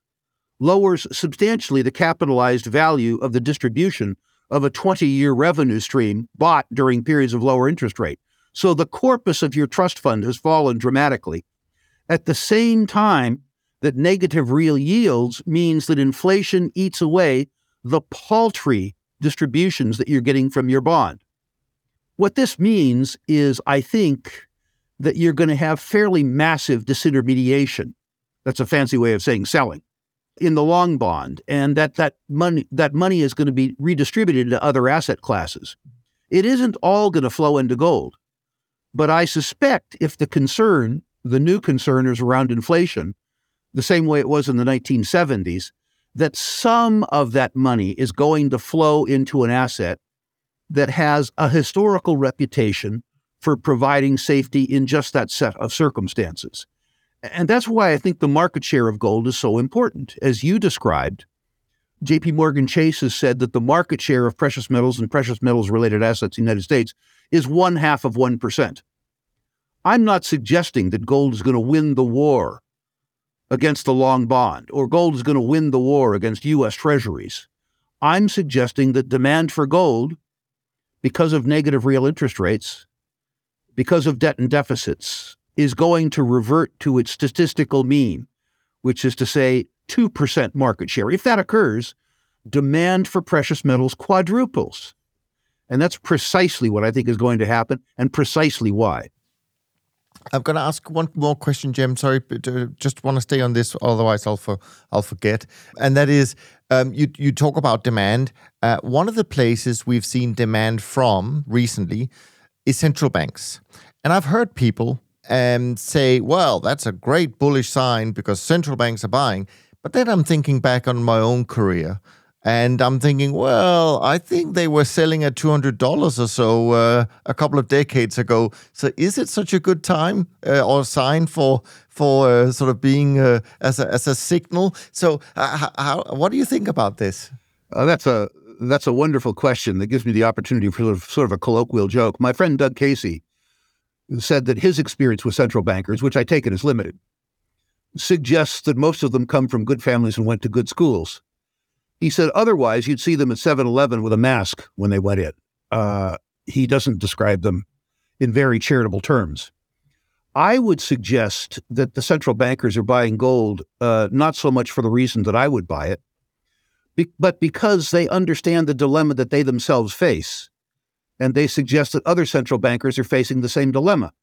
lowers substantially the capitalized value of the distribution of a 20 year revenue stream bought during periods of lower interest rate. So the corpus of your trust fund has fallen dramatically. At the same time that negative real yields means that inflation eats away the paltry distributions that you're getting from your bond. What this means is, I think, that you're going to have fairly massive disintermediation. That's a fancy way of saying selling in the long bond, and that that money that money is going to be redistributed to other asset classes. It isn't all going to flow into gold, but I suspect if the concern, the new concern, is around inflation, the same way it was in the 1970s, that some of that money is going to flow into an asset that has a historical reputation for providing safety in just that set of circumstances. And that's why I think the market share of gold is so important. As you described, JP Morgan Chase has said that the market share of precious metals and precious metals related assets in the United States is one half of 1%. I'm not suggesting that gold is going to win the war against the long bond or gold is going to win the war against U.S. treasuries. I'm suggesting that demand for gold, because of negative real interest rates, because of debt and deficits, is going to revert to its statistical mean, which is to say 2% market share. If that occurs, demand for precious metals quadruples. And that's precisely what I think is going to happen and precisely why. I'm going to ask one more question, Cem. Sorry, uh, just want to stay on this, otherwise I'll for, I'll forget. And that is, um, you you talk about demand. Uh, one of the places we've seen demand from recently is central banks, and I've heard people um, say, "Well, that's a great bullish sign because central banks are buying." But then I'm thinking back on my own career and I'm thinking, well, I think they were selling at $200 or so uh, a couple of decades ago. So is it such a good time uh, or sign for for uh, sort of being uh, as, a, as a signal? So uh, how, what do you think about this? Uh, that's a that's a wonderful question that gives me the opportunity for sort of, a colloquial joke. My friend Doug Casey said that his experience with central bankers, which I take it as limited, suggests that most of them come from good families and went to good schools. He said otherwise, you'd see them at 7 Eleven with a mask when they went in. Uh, he doesn't describe them in very charitable terms. I would suggest that the central bankers are buying gold uh, not so much for the reason that I would buy it, be- but because they understand the dilemma that they themselves face. And they suggest that other central bankers are facing the same dilemma.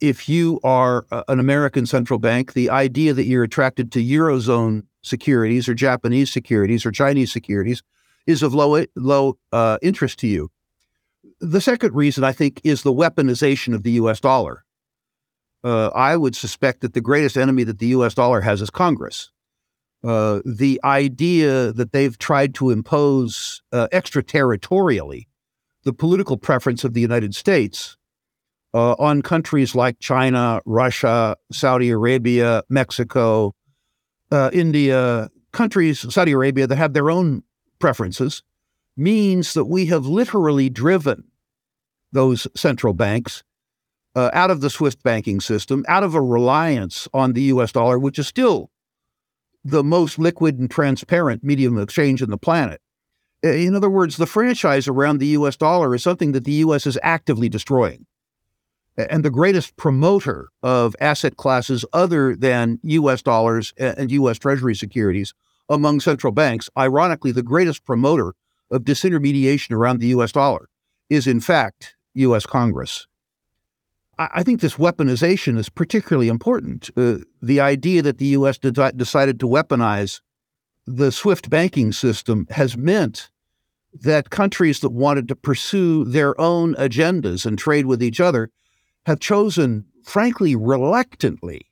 If you are uh, an American central bank, the idea that you're attracted to Eurozone securities or Japanese securities or Chinese securities is of low low uh, interest to you. The second reason I think is the weaponization of the U.S. dollar. Uh, I would suspect that the greatest enemy that the U.S. dollar has is Congress. Uh, the idea that they've tried to impose uh, extraterritorially the political preference of the United States uh, on countries like China, Russia, Saudi Arabia, Mexico, uh, India, countries, Saudi Arabia, that have their own preferences, means that we have literally driven those central banks uh, out of the SWIFT banking system, out of a reliance on the US dollar, which is still the most liquid and transparent medium of exchange on the planet. In other words, the franchise around the US dollar is something that the US is actively destroying and the greatest promoter of asset classes other than US dollars and US Treasury securities among central banks, ironically, the greatest promoter of disintermediation around the US dollar is, in fact, US Congress. I think this weaponization is particularly important. Uh, the idea that the US de- decided to weaponize the SWIFT banking system has meant that countries that wanted to pursue their own agendas and trade with each other have chosen, frankly, reluctantly,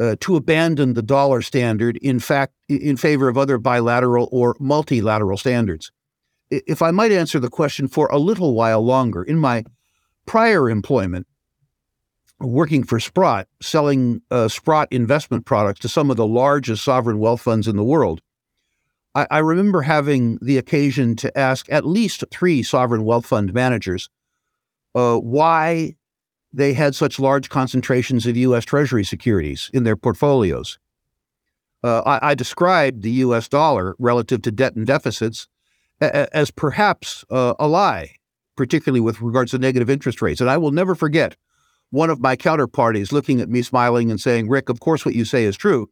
uh, to abandon the dollar standard, in fact, in favor of other bilateral or multilateral standards. If I might answer the question for a little while longer, in my prior employment, working for Sprott, selling uh, Sprott investment products to some of the largest sovereign wealth funds in the world, I, I remember having the occasion to ask at least three sovereign wealth fund managers uh, why they had such large concentrations of U.S. Treasury securities in their portfolios. Uh, I, I, described the U.S. dollar relative to debt and deficits a, as perhaps uh, a lie, particularly with regards to negative interest rates. And I will never forget one of my counterparties looking at me smiling and saying, Rick, of course what you say is true.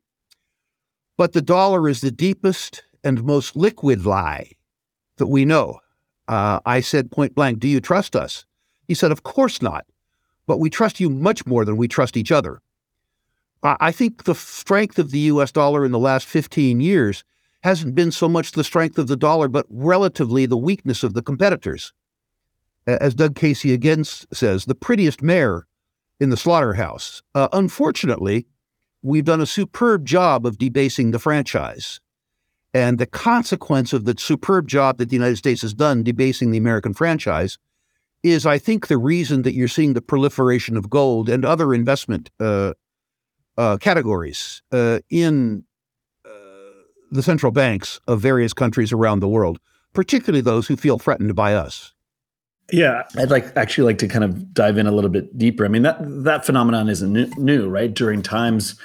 But the dollar is the deepest and most liquid lie that we know. Uh, I said point blank, Do you trust us? He said, Of course not. But we trust you much more than we trust each other. I think the strength of the US dollar in the last 15 years hasn't been so much the strength of the dollar, but relatively the weakness of the competitors. As Doug Casey again says, the prettiest mare in the slaughterhouse. Uh, unfortunately, we've done a superb job of debasing the franchise. And the consequence of the superb job that the United States has done debasing the American franchise is, I think, the reason that you're seeing the proliferation of gold and other investment uh, uh, categories uh, in uh, the central banks of various countries around the world, particularly those who feel threatened by us. Yeah, I'd like actually like to kind of dive in a little bit deeper. I mean that that phenomenon isn't new, new right? During times,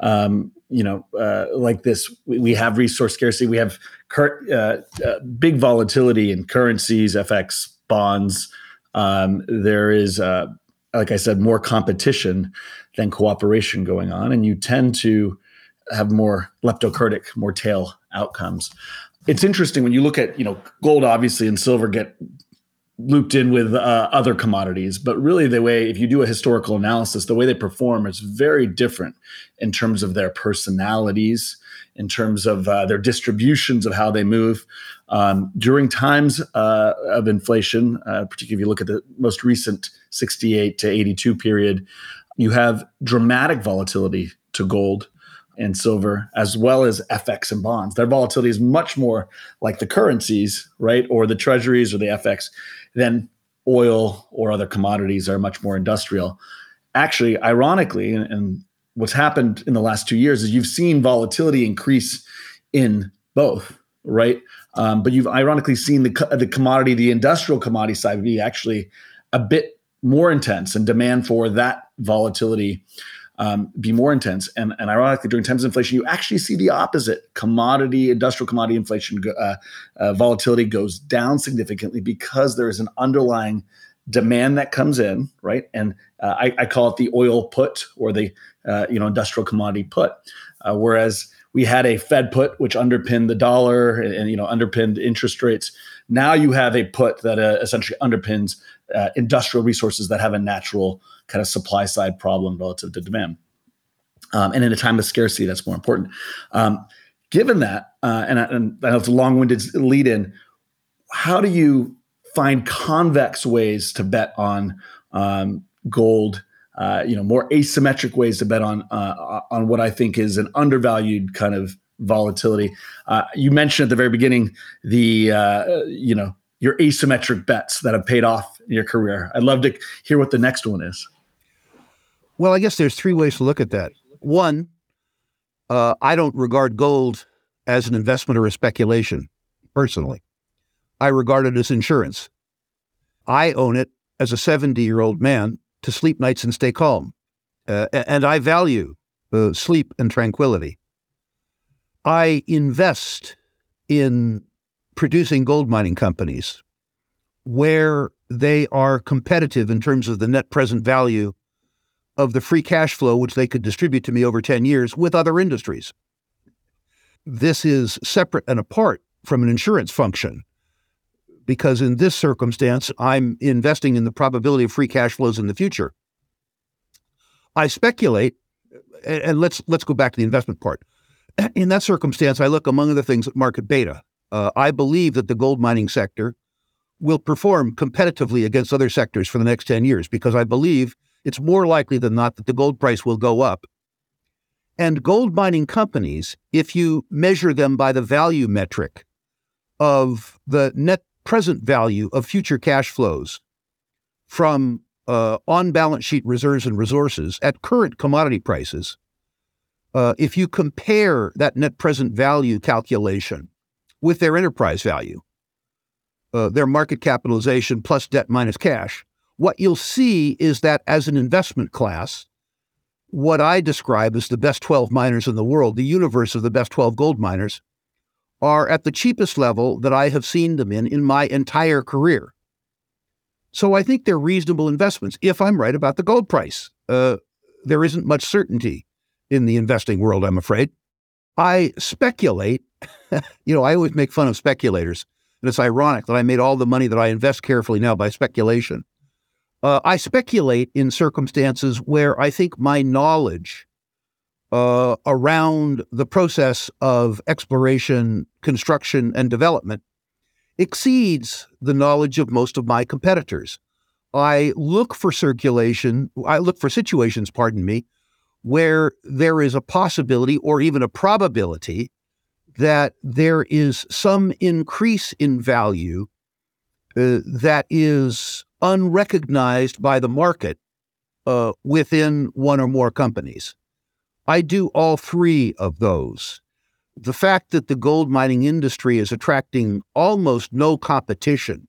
um, you know, uh, like this, we, have resource scarcity. We have cur- uh, uh, big volatility in currencies, FX, bonds. Um, there is, uh, like I said, more competition than cooperation going on, and you tend to have more leptokurtic, more tail outcomes. It's interesting when you look at, you know, gold obviously and silver get looped in with uh, other commodities but really the way if you do a historical analysis the way they perform is very different in terms of their personalities in terms of uh, their distributions of how they move um, during times uh, of inflation uh, particularly if you look at the most recent 68 to 82 period you have dramatic volatility to gold and silver, as well as FX and bonds. Their volatility is much more like the currencies, right, or the treasuries or the FX, than oil or other commodities are much more industrial. Actually, ironically, and, and what's happened in the last two years is you've seen volatility increase in both, right? Um, but you've ironically seen the the commodity, the industrial commodity side be actually a bit more intense, and demand for that volatility um, be more intense. And, and ironically, during times of inflation, you actually see the opposite. Commodity, industrial commodity inflation, uh, uh, volatility goes down significantly because there is an underlying demand that comes in, right? And uh, I, I, call it the oil put or the uh, you know industrial commodity put. Uh, whereas we had a Fed put which underpinned the dollar and, and, you know underpinned interest rates. Now you have a put that uh, essentially underpins industrial resources that have a natural kind of supply side problem relative to demand. Um, and in a time of scarcity, that's more important. Um, given that, uh, and, and I know it's a long winded lead in, how do you find convex ways to bet on um, gold? Uh, you know, more asymmetric ways to bet on uh, on what I think is an undervalued kind of volatility. Uh, you mentioned at the very beginning the uh, you know your asymmetric bets that have paid off in your career. I'd love to hear what the next one is. Well, I guess there's three ways to look at that. One, uh, I don't regard gold as an investment or a speculation, personally. I regard it as insurance. I own it as a 70 year old man to sleep nights and stay calm. Uh, and I value uh, sleep and tranquility. I invest in producing gold mining companies where they are competitive in terms of the net present value of the free cash flow which they could distribute to me over 10 years with other industries. This is separate and apart from an insurance function because in this circumstance, I'm investing in the probability of free cash flows in the future. I speculate, and let's let's go back to the investment part. <clears throat> In that circumstance, I look among other things at market beta. Uh, I believe that the gold mining sector will perform competitively against other sectors for the next 10 years because I believe it's more likely than not that the gold price will go up. And gold mining companies, if you measure them by the value metric of the net present value of future cash flows from uh, on balance sheet reserves and resources at current commodity prices, uh, if you compare that net present value calculation with their enterprise value, uh, their market capitalization plus debt minus cash, what you'll see is that as an investment class, what I describe as the best 12 miners in the world, the universe of the best 12 gold miners, are at the cheapest level that I have seen them in in my entire career. So I think they're reasonable investments if I'm right about the gold price. Uh, there isn't much certainty in the investing world, I'm afraid. I speculate, <laughs> you know, I always make fun of speculators. And it's ironic that I made all the money that I invest carefully now by speculation. Uh, I speculate in circumstances where I think my knowledge uh, around the process of exploration, construction, and development exceeds the knowledge of most of my competitors. I look for circulation, I look for situations, pardon me, where there is a possibility or even a probability that there is some increase in value uh, that is unrecognized by the market uh, within one or more companies. I do all three of those. The fact that the gold mining industry is attracting almost no competition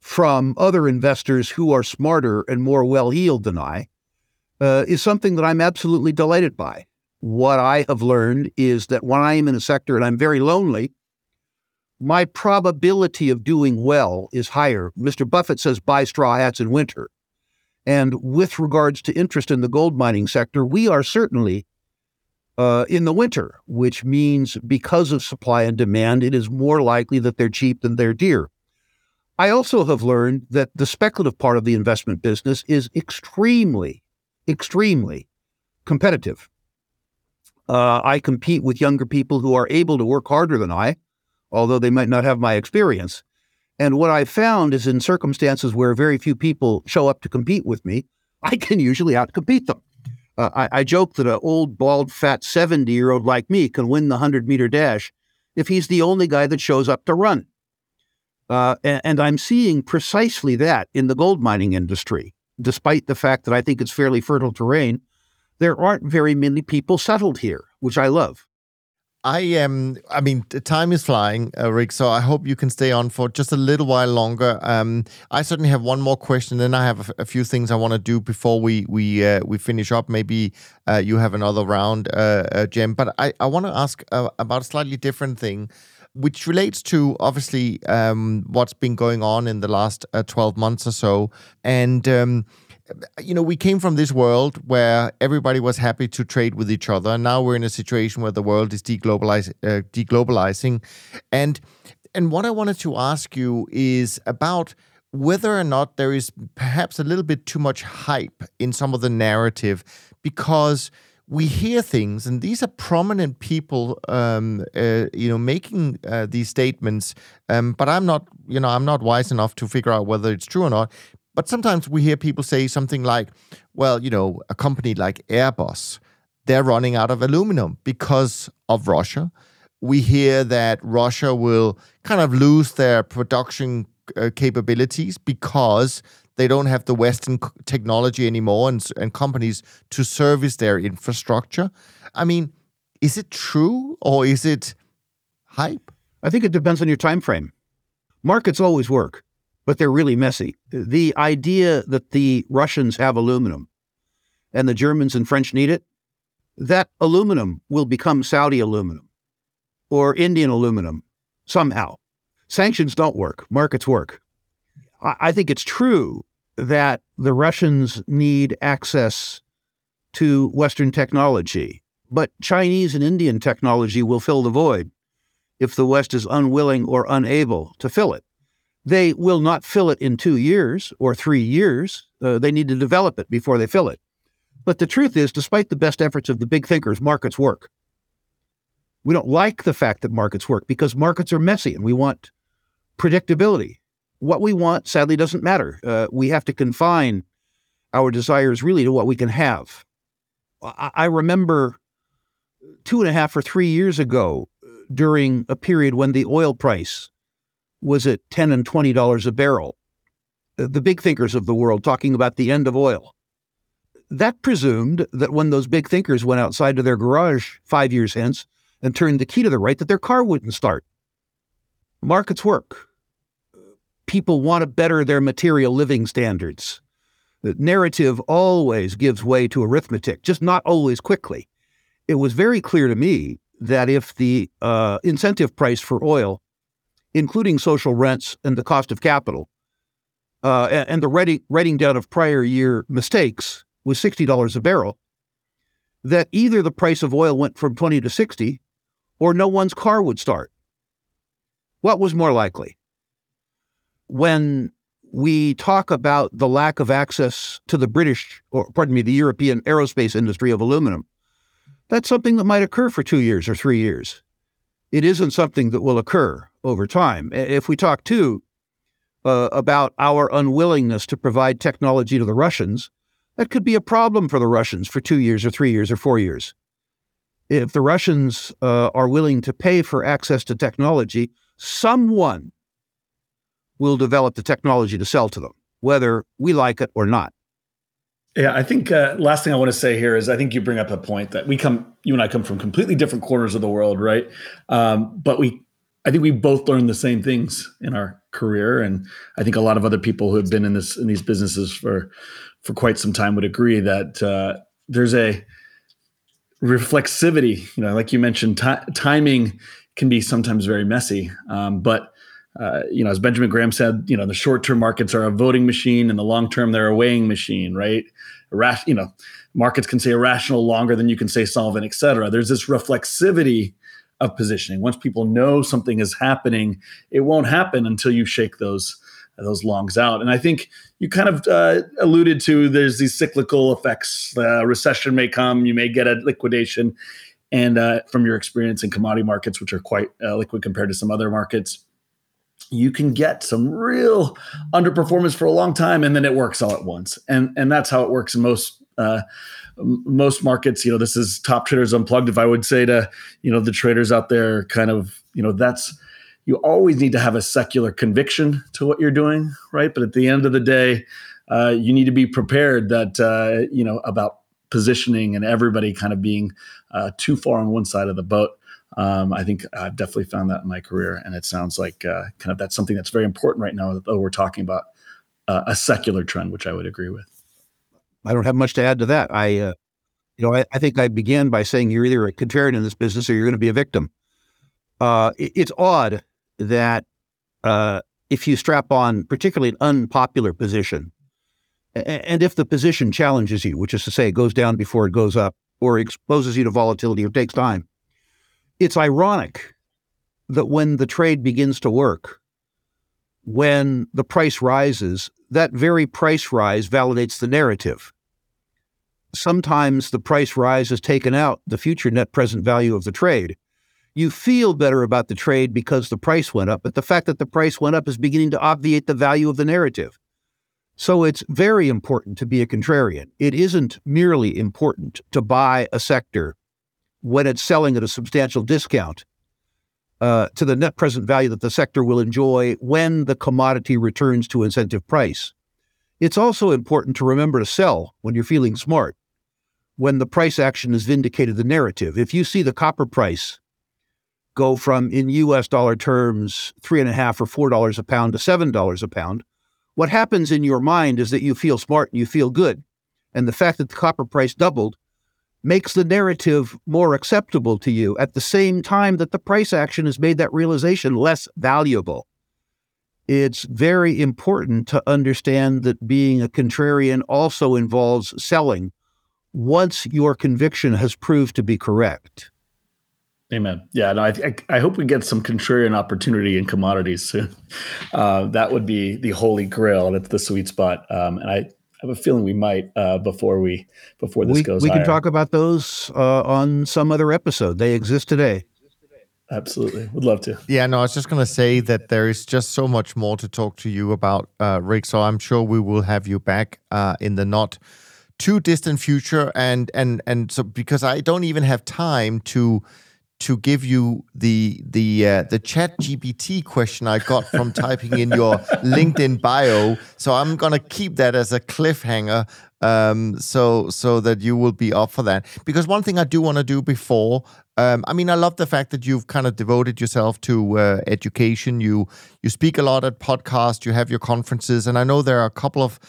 from other investors who are smarter and more well heeled than I uh, is something that I'm absolutely delighted by. What I have learned is that when I am in a sector and I'm very lonely, my probability of doing well is higher. Mr. Buffett says buy straw hats in winter. And with regards to interest in the gold mining sector, we are certainly uh, in the winter, which means because of supply and demand, it is more likely that they're cheap than they're dear. I also have learned that the speculative part of the investment business is extremely, extremely competitive. Uh, I compete with younger people who are able to work harder than I, although they might not have my experience. And what I found is in circumstances where very few people show up to compete with me, I can usually outcompete them. Uh, I, I joke that an old, bald, fat 70 year old like me can win the 100 meter dash if he's the only guy that shows up to run. Uh, and, and, I'm seeing precisely that in the gold mining industry, despite the fact that I think it's fairly fertile terrain. There aren't very many people settled here, which I love. I am. Um, I mean, time is flying, uh, Rick. So I hope you can stay on for just a little while longer. Um, I certainly have one more question, then I have a, few things I want to do before we we uh, we finish up. Maybe uh, you have another round, uh, uh Cem. But I I want to ask uh, about a slightly different thing which relates to obviously um, what's been going on in the last uh, 12 months or so. And, um, you know, we came from this world where everybody was happy to trade with each other. And now we're in a situation where the world is deglobalize, uh, deglobalizing. And, and what I wanted to ask you is about whether or not there is perhaps a little bit too much hype in some of the narrative because – we hear things, and these are prominent people, um, uh, you know, making uh, these statements. Um, but I'm not, you know, I'm not wise enough to figure out whether it's true or not. But sometimes we hear people say something like, "Well, you know, a company like Airbus, they're running out of aluminum because of Russia." We hear that Russia will kind of lose their production uh, capabilities because they don't have the Western technology anymore and, and companies to service their infrastructure. I mean, is it true or is it hype? I think it depends on your time frame. Markets always work, but they're really messy. The idea that the Russians have aluminum and the Germans and French need it, that aluminum will become Saudi aluminum or Indian aluminum somehow. Sanctions don't work, markets work. I think it's true that the Russians need access to Western technology, but Chinese and Indian technology will fill the void if the West is unwilling or unable to fill it. They will not fill it in two years or three years. Uh, they need to develop it before they fill it. But the truth is, despite the best efforts of the big thinkers, markets work. We don't like the fact that markets work because markets are messy and we want predictability what we want sadly doesn't matter. Uh, we have to confine our desires really to what we can have. I, I remember two and a half or three years ago, during a period when the oil price was at ten and twenty dollars a barrel, the big thinkers of the world talking about the end of oil. That presumed that when those big thinkers went outside to their garage five years hence and turned the key to the right, that their car wouldn't start. Markets work people want to better their material living standards. The narrative always gives way to arithmetic, just not always quickly. It was very clear to me that if the uh, incentive price for oil, including social rents and the cost of capital, uh, and, and the writing, writing down of prior year mistakes was $60 a barrel, that either the price of oil went from 20 to 60 or no one's car would start. What was more likely? When we talk about the lack of access to the British, or pardon me, the European aerospace industry of aluminum, that's something that might occur for two years or three years. It isn't something that will occur over time. If we talk too uh, about our unwillingness to provide technology to the Russians, that could be a problem for the Russians for two years or three years or four years. If the Russians uh, are willing to pay for access to technology, someone will develop the technology to sell to them, whether we like it or not. Yeah, I think uh, last thing I want to say here is I think you bring up a point that we come, you and I come from completely different corners of the world, right? Um, but we, I think we both learned the same things in our career, and I think a lot of other people who have been in this in these businesses for for quite some time would agree that uh, there's a reflexivity. You know, like you mentioned, t- timing can be sometimes very messy, um, but uh, you know, as Benjamin Graham said, you know, the short-term markets are a voting machine, and the long-term they're a weighing machine, right? You know, markets can say irrational longer than you can say solvent, et cetera. There's this reflexivity of positioning. Once people know something is happening, it won't happen until you shake those those longs out. And I think you kind of uh, alluded to there's these cyclical effects. Uh, recession may come, you may get a liquidation, and uh, from your experience in commodity markets, which are quite uh, liquid compared to some other markets you can get some real underperformance for a long time and then it works all at once and and that's how it works in most uh, most markets you know this is top traders unplugged if i would say to you know the traders out there kind of you know that's you always need to have a secular conviction to what you're doing right but at the end of the day uh, you need to be prepared that uh, you know about positioning and everybody kind of being uh, too far on one side of the boat um, I think I've definitely found that in my career, and it sounds like uh, kind of that's something that's very important right now. Though we're talking about uh, a secular trend, which I would agree with. I don't have much to add to that. I, uh, you know, I, I, think I began by saying you're either a contrarian in this business or you're going to be a victim. Uh, it, it's odd that uh, if you strap on particularly an unpopular position, and if the position challenges you, which is to say, it goes down before it goes up, or exposes you to volatility or takes time, it's ironic that when the trade begins to work, when the price rises, that very price rise validates the narrative. Sometimes the price rise has taken out the future net present value of the trade. You feel better about the trade because the price went up, but the fact that the price went up is beginning to obviate the value of the narrative. So it's very important to be a contrarian. It isn't merely important to buy a sector when it's selling at a substantial discount uh, to the net present value that the sector will enjoy when the commodity returns to incentive price. It's also important to remember to sell when you're feeling smart, when the price action has vindicated the narrative. If you see the copper price go from, in US dollar terms, three and a half or four dollars a pound to seven dollars a pound, what happens in your mind is that you feel smart and you feel good. And the fact that the copper price doubled makes the narrative more acceptable to you at the same time that the price action has made that realization less valuable. It's very important to understand that being a contrarian also involves selling once your conviction has proved to be correct. Amen. Yeah, no, I, I hope we get some contrarian opportunity in commodities soon. <laughs> Uh, that would be the holy grail. That's the sweet spot. Um, and I, I have a feeling we might uh, before we before this we, goes. We higher. can talk about those uh, on some other episode. They exist today. Absolutely, would love to. Yeah, no, I was just going to say that there is just so much more to talk to you about, uh, Rick. So I'm sure we will have you back uh, in the not too distant future, and and and so because I don't even have time to to give you the the uh, the ChatGPT question I got from <laughs> typing in your LinkedIn bio. So I'm gonna keep that as a cliffhanger, um, so so that you will be up for that. Because one thing I do want to do before, um, I mean, I love the fact that you've kind of devoted yourself to uh, education. You you speak a lot at podcasts. You have your conferences, and I know there are a couple of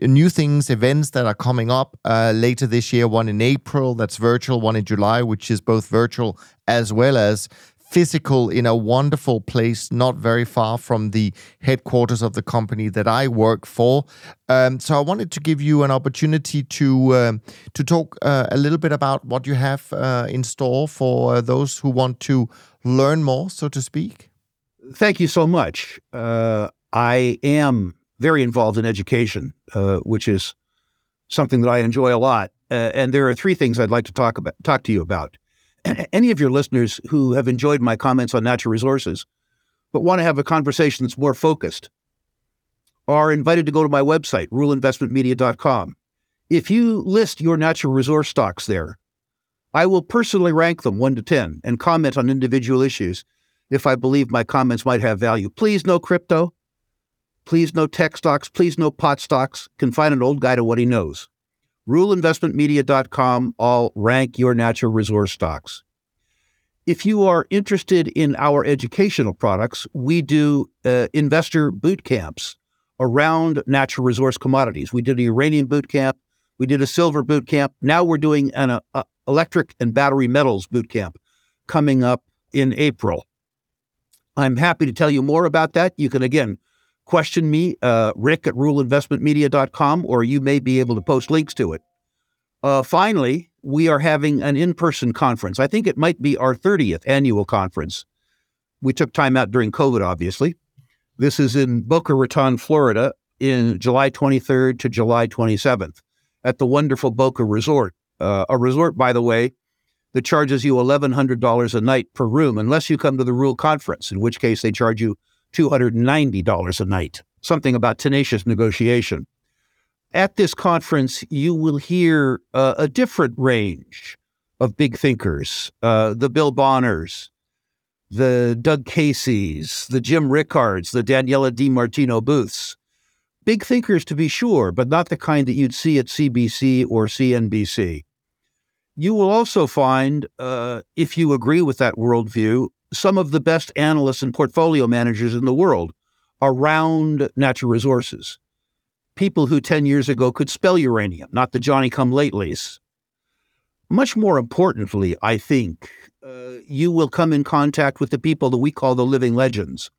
new things, events that are coming up uh, later this year. One in April, that's virtual. One in July, which is both virtual as well as physical in a wonderful place, not very far from the headquarters of the company that I work for. Um, so I wanted to give you an opportunity to uh, to talk uh, a little bit about what you have uh, in store for uh, those who want to learn more, so to speak. Thank you so much. Uh, I am very involved in education, uh, which is something that I enjoy a lot. and there are three things I'd like to talk about, talk to you about <clears throat> any of your listeners who have enjoyed my comments on natural resources, but want to have a conversation that's more focused, are invited to go to my website, ruleinvestmentmedia.com. If you list your natural resource stocks there, I will personally rank them 1 to 10 and comment on individual issues if I believe my comments might have value. Please no crypto. Please no tech stocks. Please no pot stocks. Confine an old guy to what he knows ruleinvestmentmedia.com. I'll rank your natural resource stocks. If you are interested in our educational products, we do uh, investor boot camps around natural resource commodities. We did a uranium boot camp, we did a silver boot camp. Now we're doing an uh, electric and battery metals boot camp coming up in April. I'm happy to tell you more about that. You can again question me, uh, rick at ruleinvestmentmedia.com, or you may be able to post links to it. Uh, finally, we are having an in person conference. I think it might be our 30th annual conference. We took time out during COVID, obviously. This is in Boca Raton, Florida, in July 23rd to July 27th at the wonderful Boca Resort. Uh, a resort, by the way, that charges you $1,100 a night per room, unless you come to the Rule Conference, in which case they charge you $290 a night, something about tenacious negotiation. At this conference, you will hear uh, a different range of big thinkers uh, the Bill Bonners, the Doug Caseys, the Jim Rickards, the Daniela DiMartino Booths. Big thinkers, to be sure, but not the kind that you'd see at CBC or CNBC. You will also find, uh, if you agree with that worldview, some of the best analysts and portfolio managers in the world around natural resources. People who 10 years ago could spell uranium, not the Johnny come latelys. Much more importantly, I think, uh, you will come in contact with the people that we call the living legends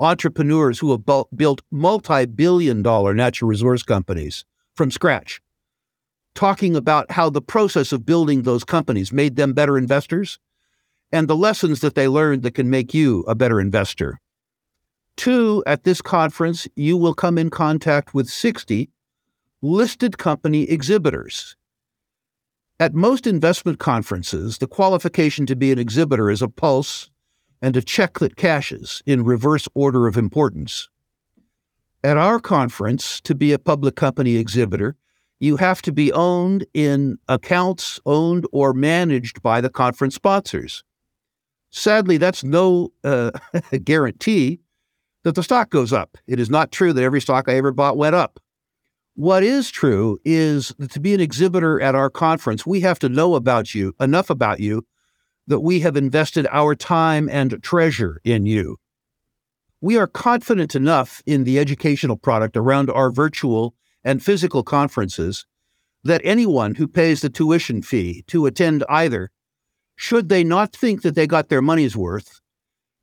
entrepreneurs who have bu- built multi billion dollar natural resource companies from scratch, talking about how the process of building those companies made them better investors and the lessons that they learned that can make you a better investor. Two, at this conference, you will come in contact with 60 listed company exhibitors. At most investment conferences, the qualification to be an exhibitor is a pulse and a check that cashes in reverse order of importance. At our conference, to be a public company exhibitor, you have to be owned in accounts owned or managed by the conference sponsors. Sadly, that's no uh, <laughs> guarantee that the stock goes up. It is not true that every stock I ever bought went up. What is true is that to be an exhibitor at our conference, we have to know about you, enough about you, that we have invested our time and treasure in you. We are confident enough in the educational product around our virtual and physical conferences that anyone who pays the tuition fee to attend either should they not think that they got their money's worth,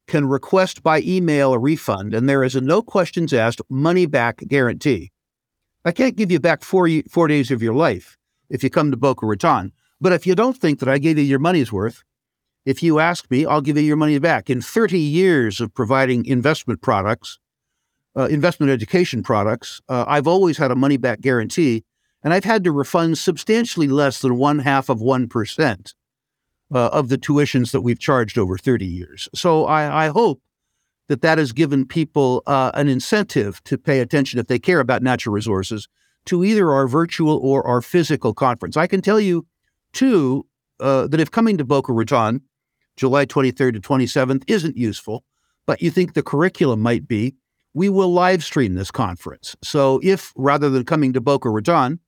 can request by email a refund, and there is a no questions asked money back guarantee. I can't give you back four, four days of your life if you come to Boca Raton, but if you don't think that I gave you your money's worth, if you ask me, I'll give you your money back. In 30 years of providing investment products, uh, investment education products, uh, I've always had a money back guarantee, and I've had to refund substantially less than one half of 1% uh, of the tuitions that we've charged over 30 years. So I, I hope that that has given people uh, an incentive to pay attention if they care about natural resources to either our virtual or our physical conference. I can tell you, too, uh, that if coming to Boca Raton, July 23rd to 27th, isn't useful, but you think the curriculum might be, we will live stream this conference. So if rather than coming to Boca Raton,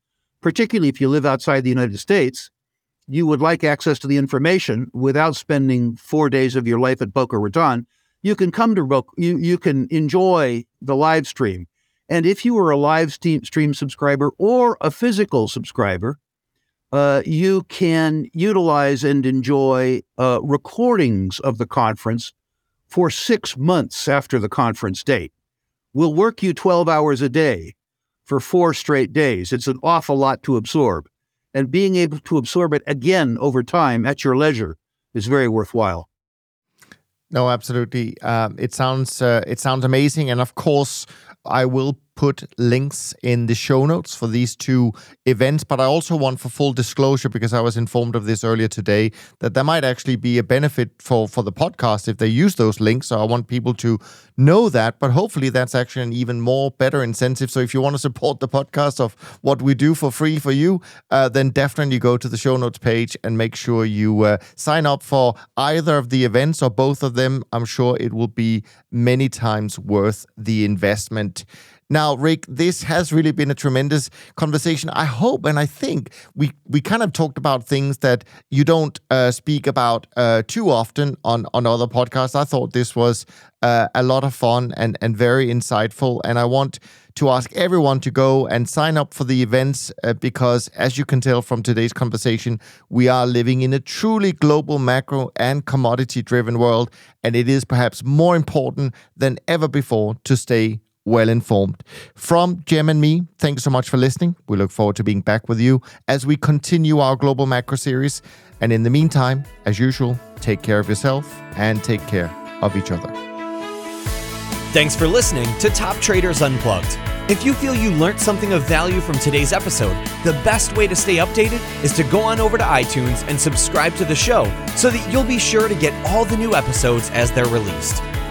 particularly if you live outside the United States, you would like access to the information without spending four days of your life at Boca Raton, you can come to Boca, you, you can enjoy the live stream. And if you are a live stream subscriber or a physical subscriber, uh, you can utilize and enjoy uh, recordings of the conference for six months after the conference date. We'll work you 12 hours a day for four straight days. It's an awful lot to absorb. And being able to absorb it again over time at your leisure is very worthwhile. No, absolutely. Um, it sounds uh, it sounds amazing, and of course, I will put links in the show notes for these two events, but I also want for full disclosure because I was informed of this earlier today that there might actually be a benefit for for the podcast if they use those links. So I want people to know that, but hopefully that's actually an even more better incentive. So if you want to support the podcast of what we do for free for you, uh, then definitely go to the show notes page and make sure you uh, sign up for either of the events or both of them. I'm sure it will be many times worth the investment. Now, Rick, this has really been a tremendous conversation. I hope and I think we we kind of talked about things that you don't uh, speak about uh, too often on on other podcasts. I thought this was uh, a lot of fun and and very insightful, and I want to ask everyone to go and sign up for the events uh, because, as you can tell from today's conversation, we are living in a truly global macro and commodity driven world, and it is perhaps more important than ever before to stay well informed. From Cem and me, thanks so much for listening. We look forward to being back with you as we continue our global macro series. And in the meantime, as usual, take care of yourself and take care of each other. Thanks for listening to Top Traders Unplugged. If you feel you learned something of value from today's episode, the best way to stay updated is to go on over to iTunes and subscribe to the show so that you'll be sure to get all the new episodes as they're released.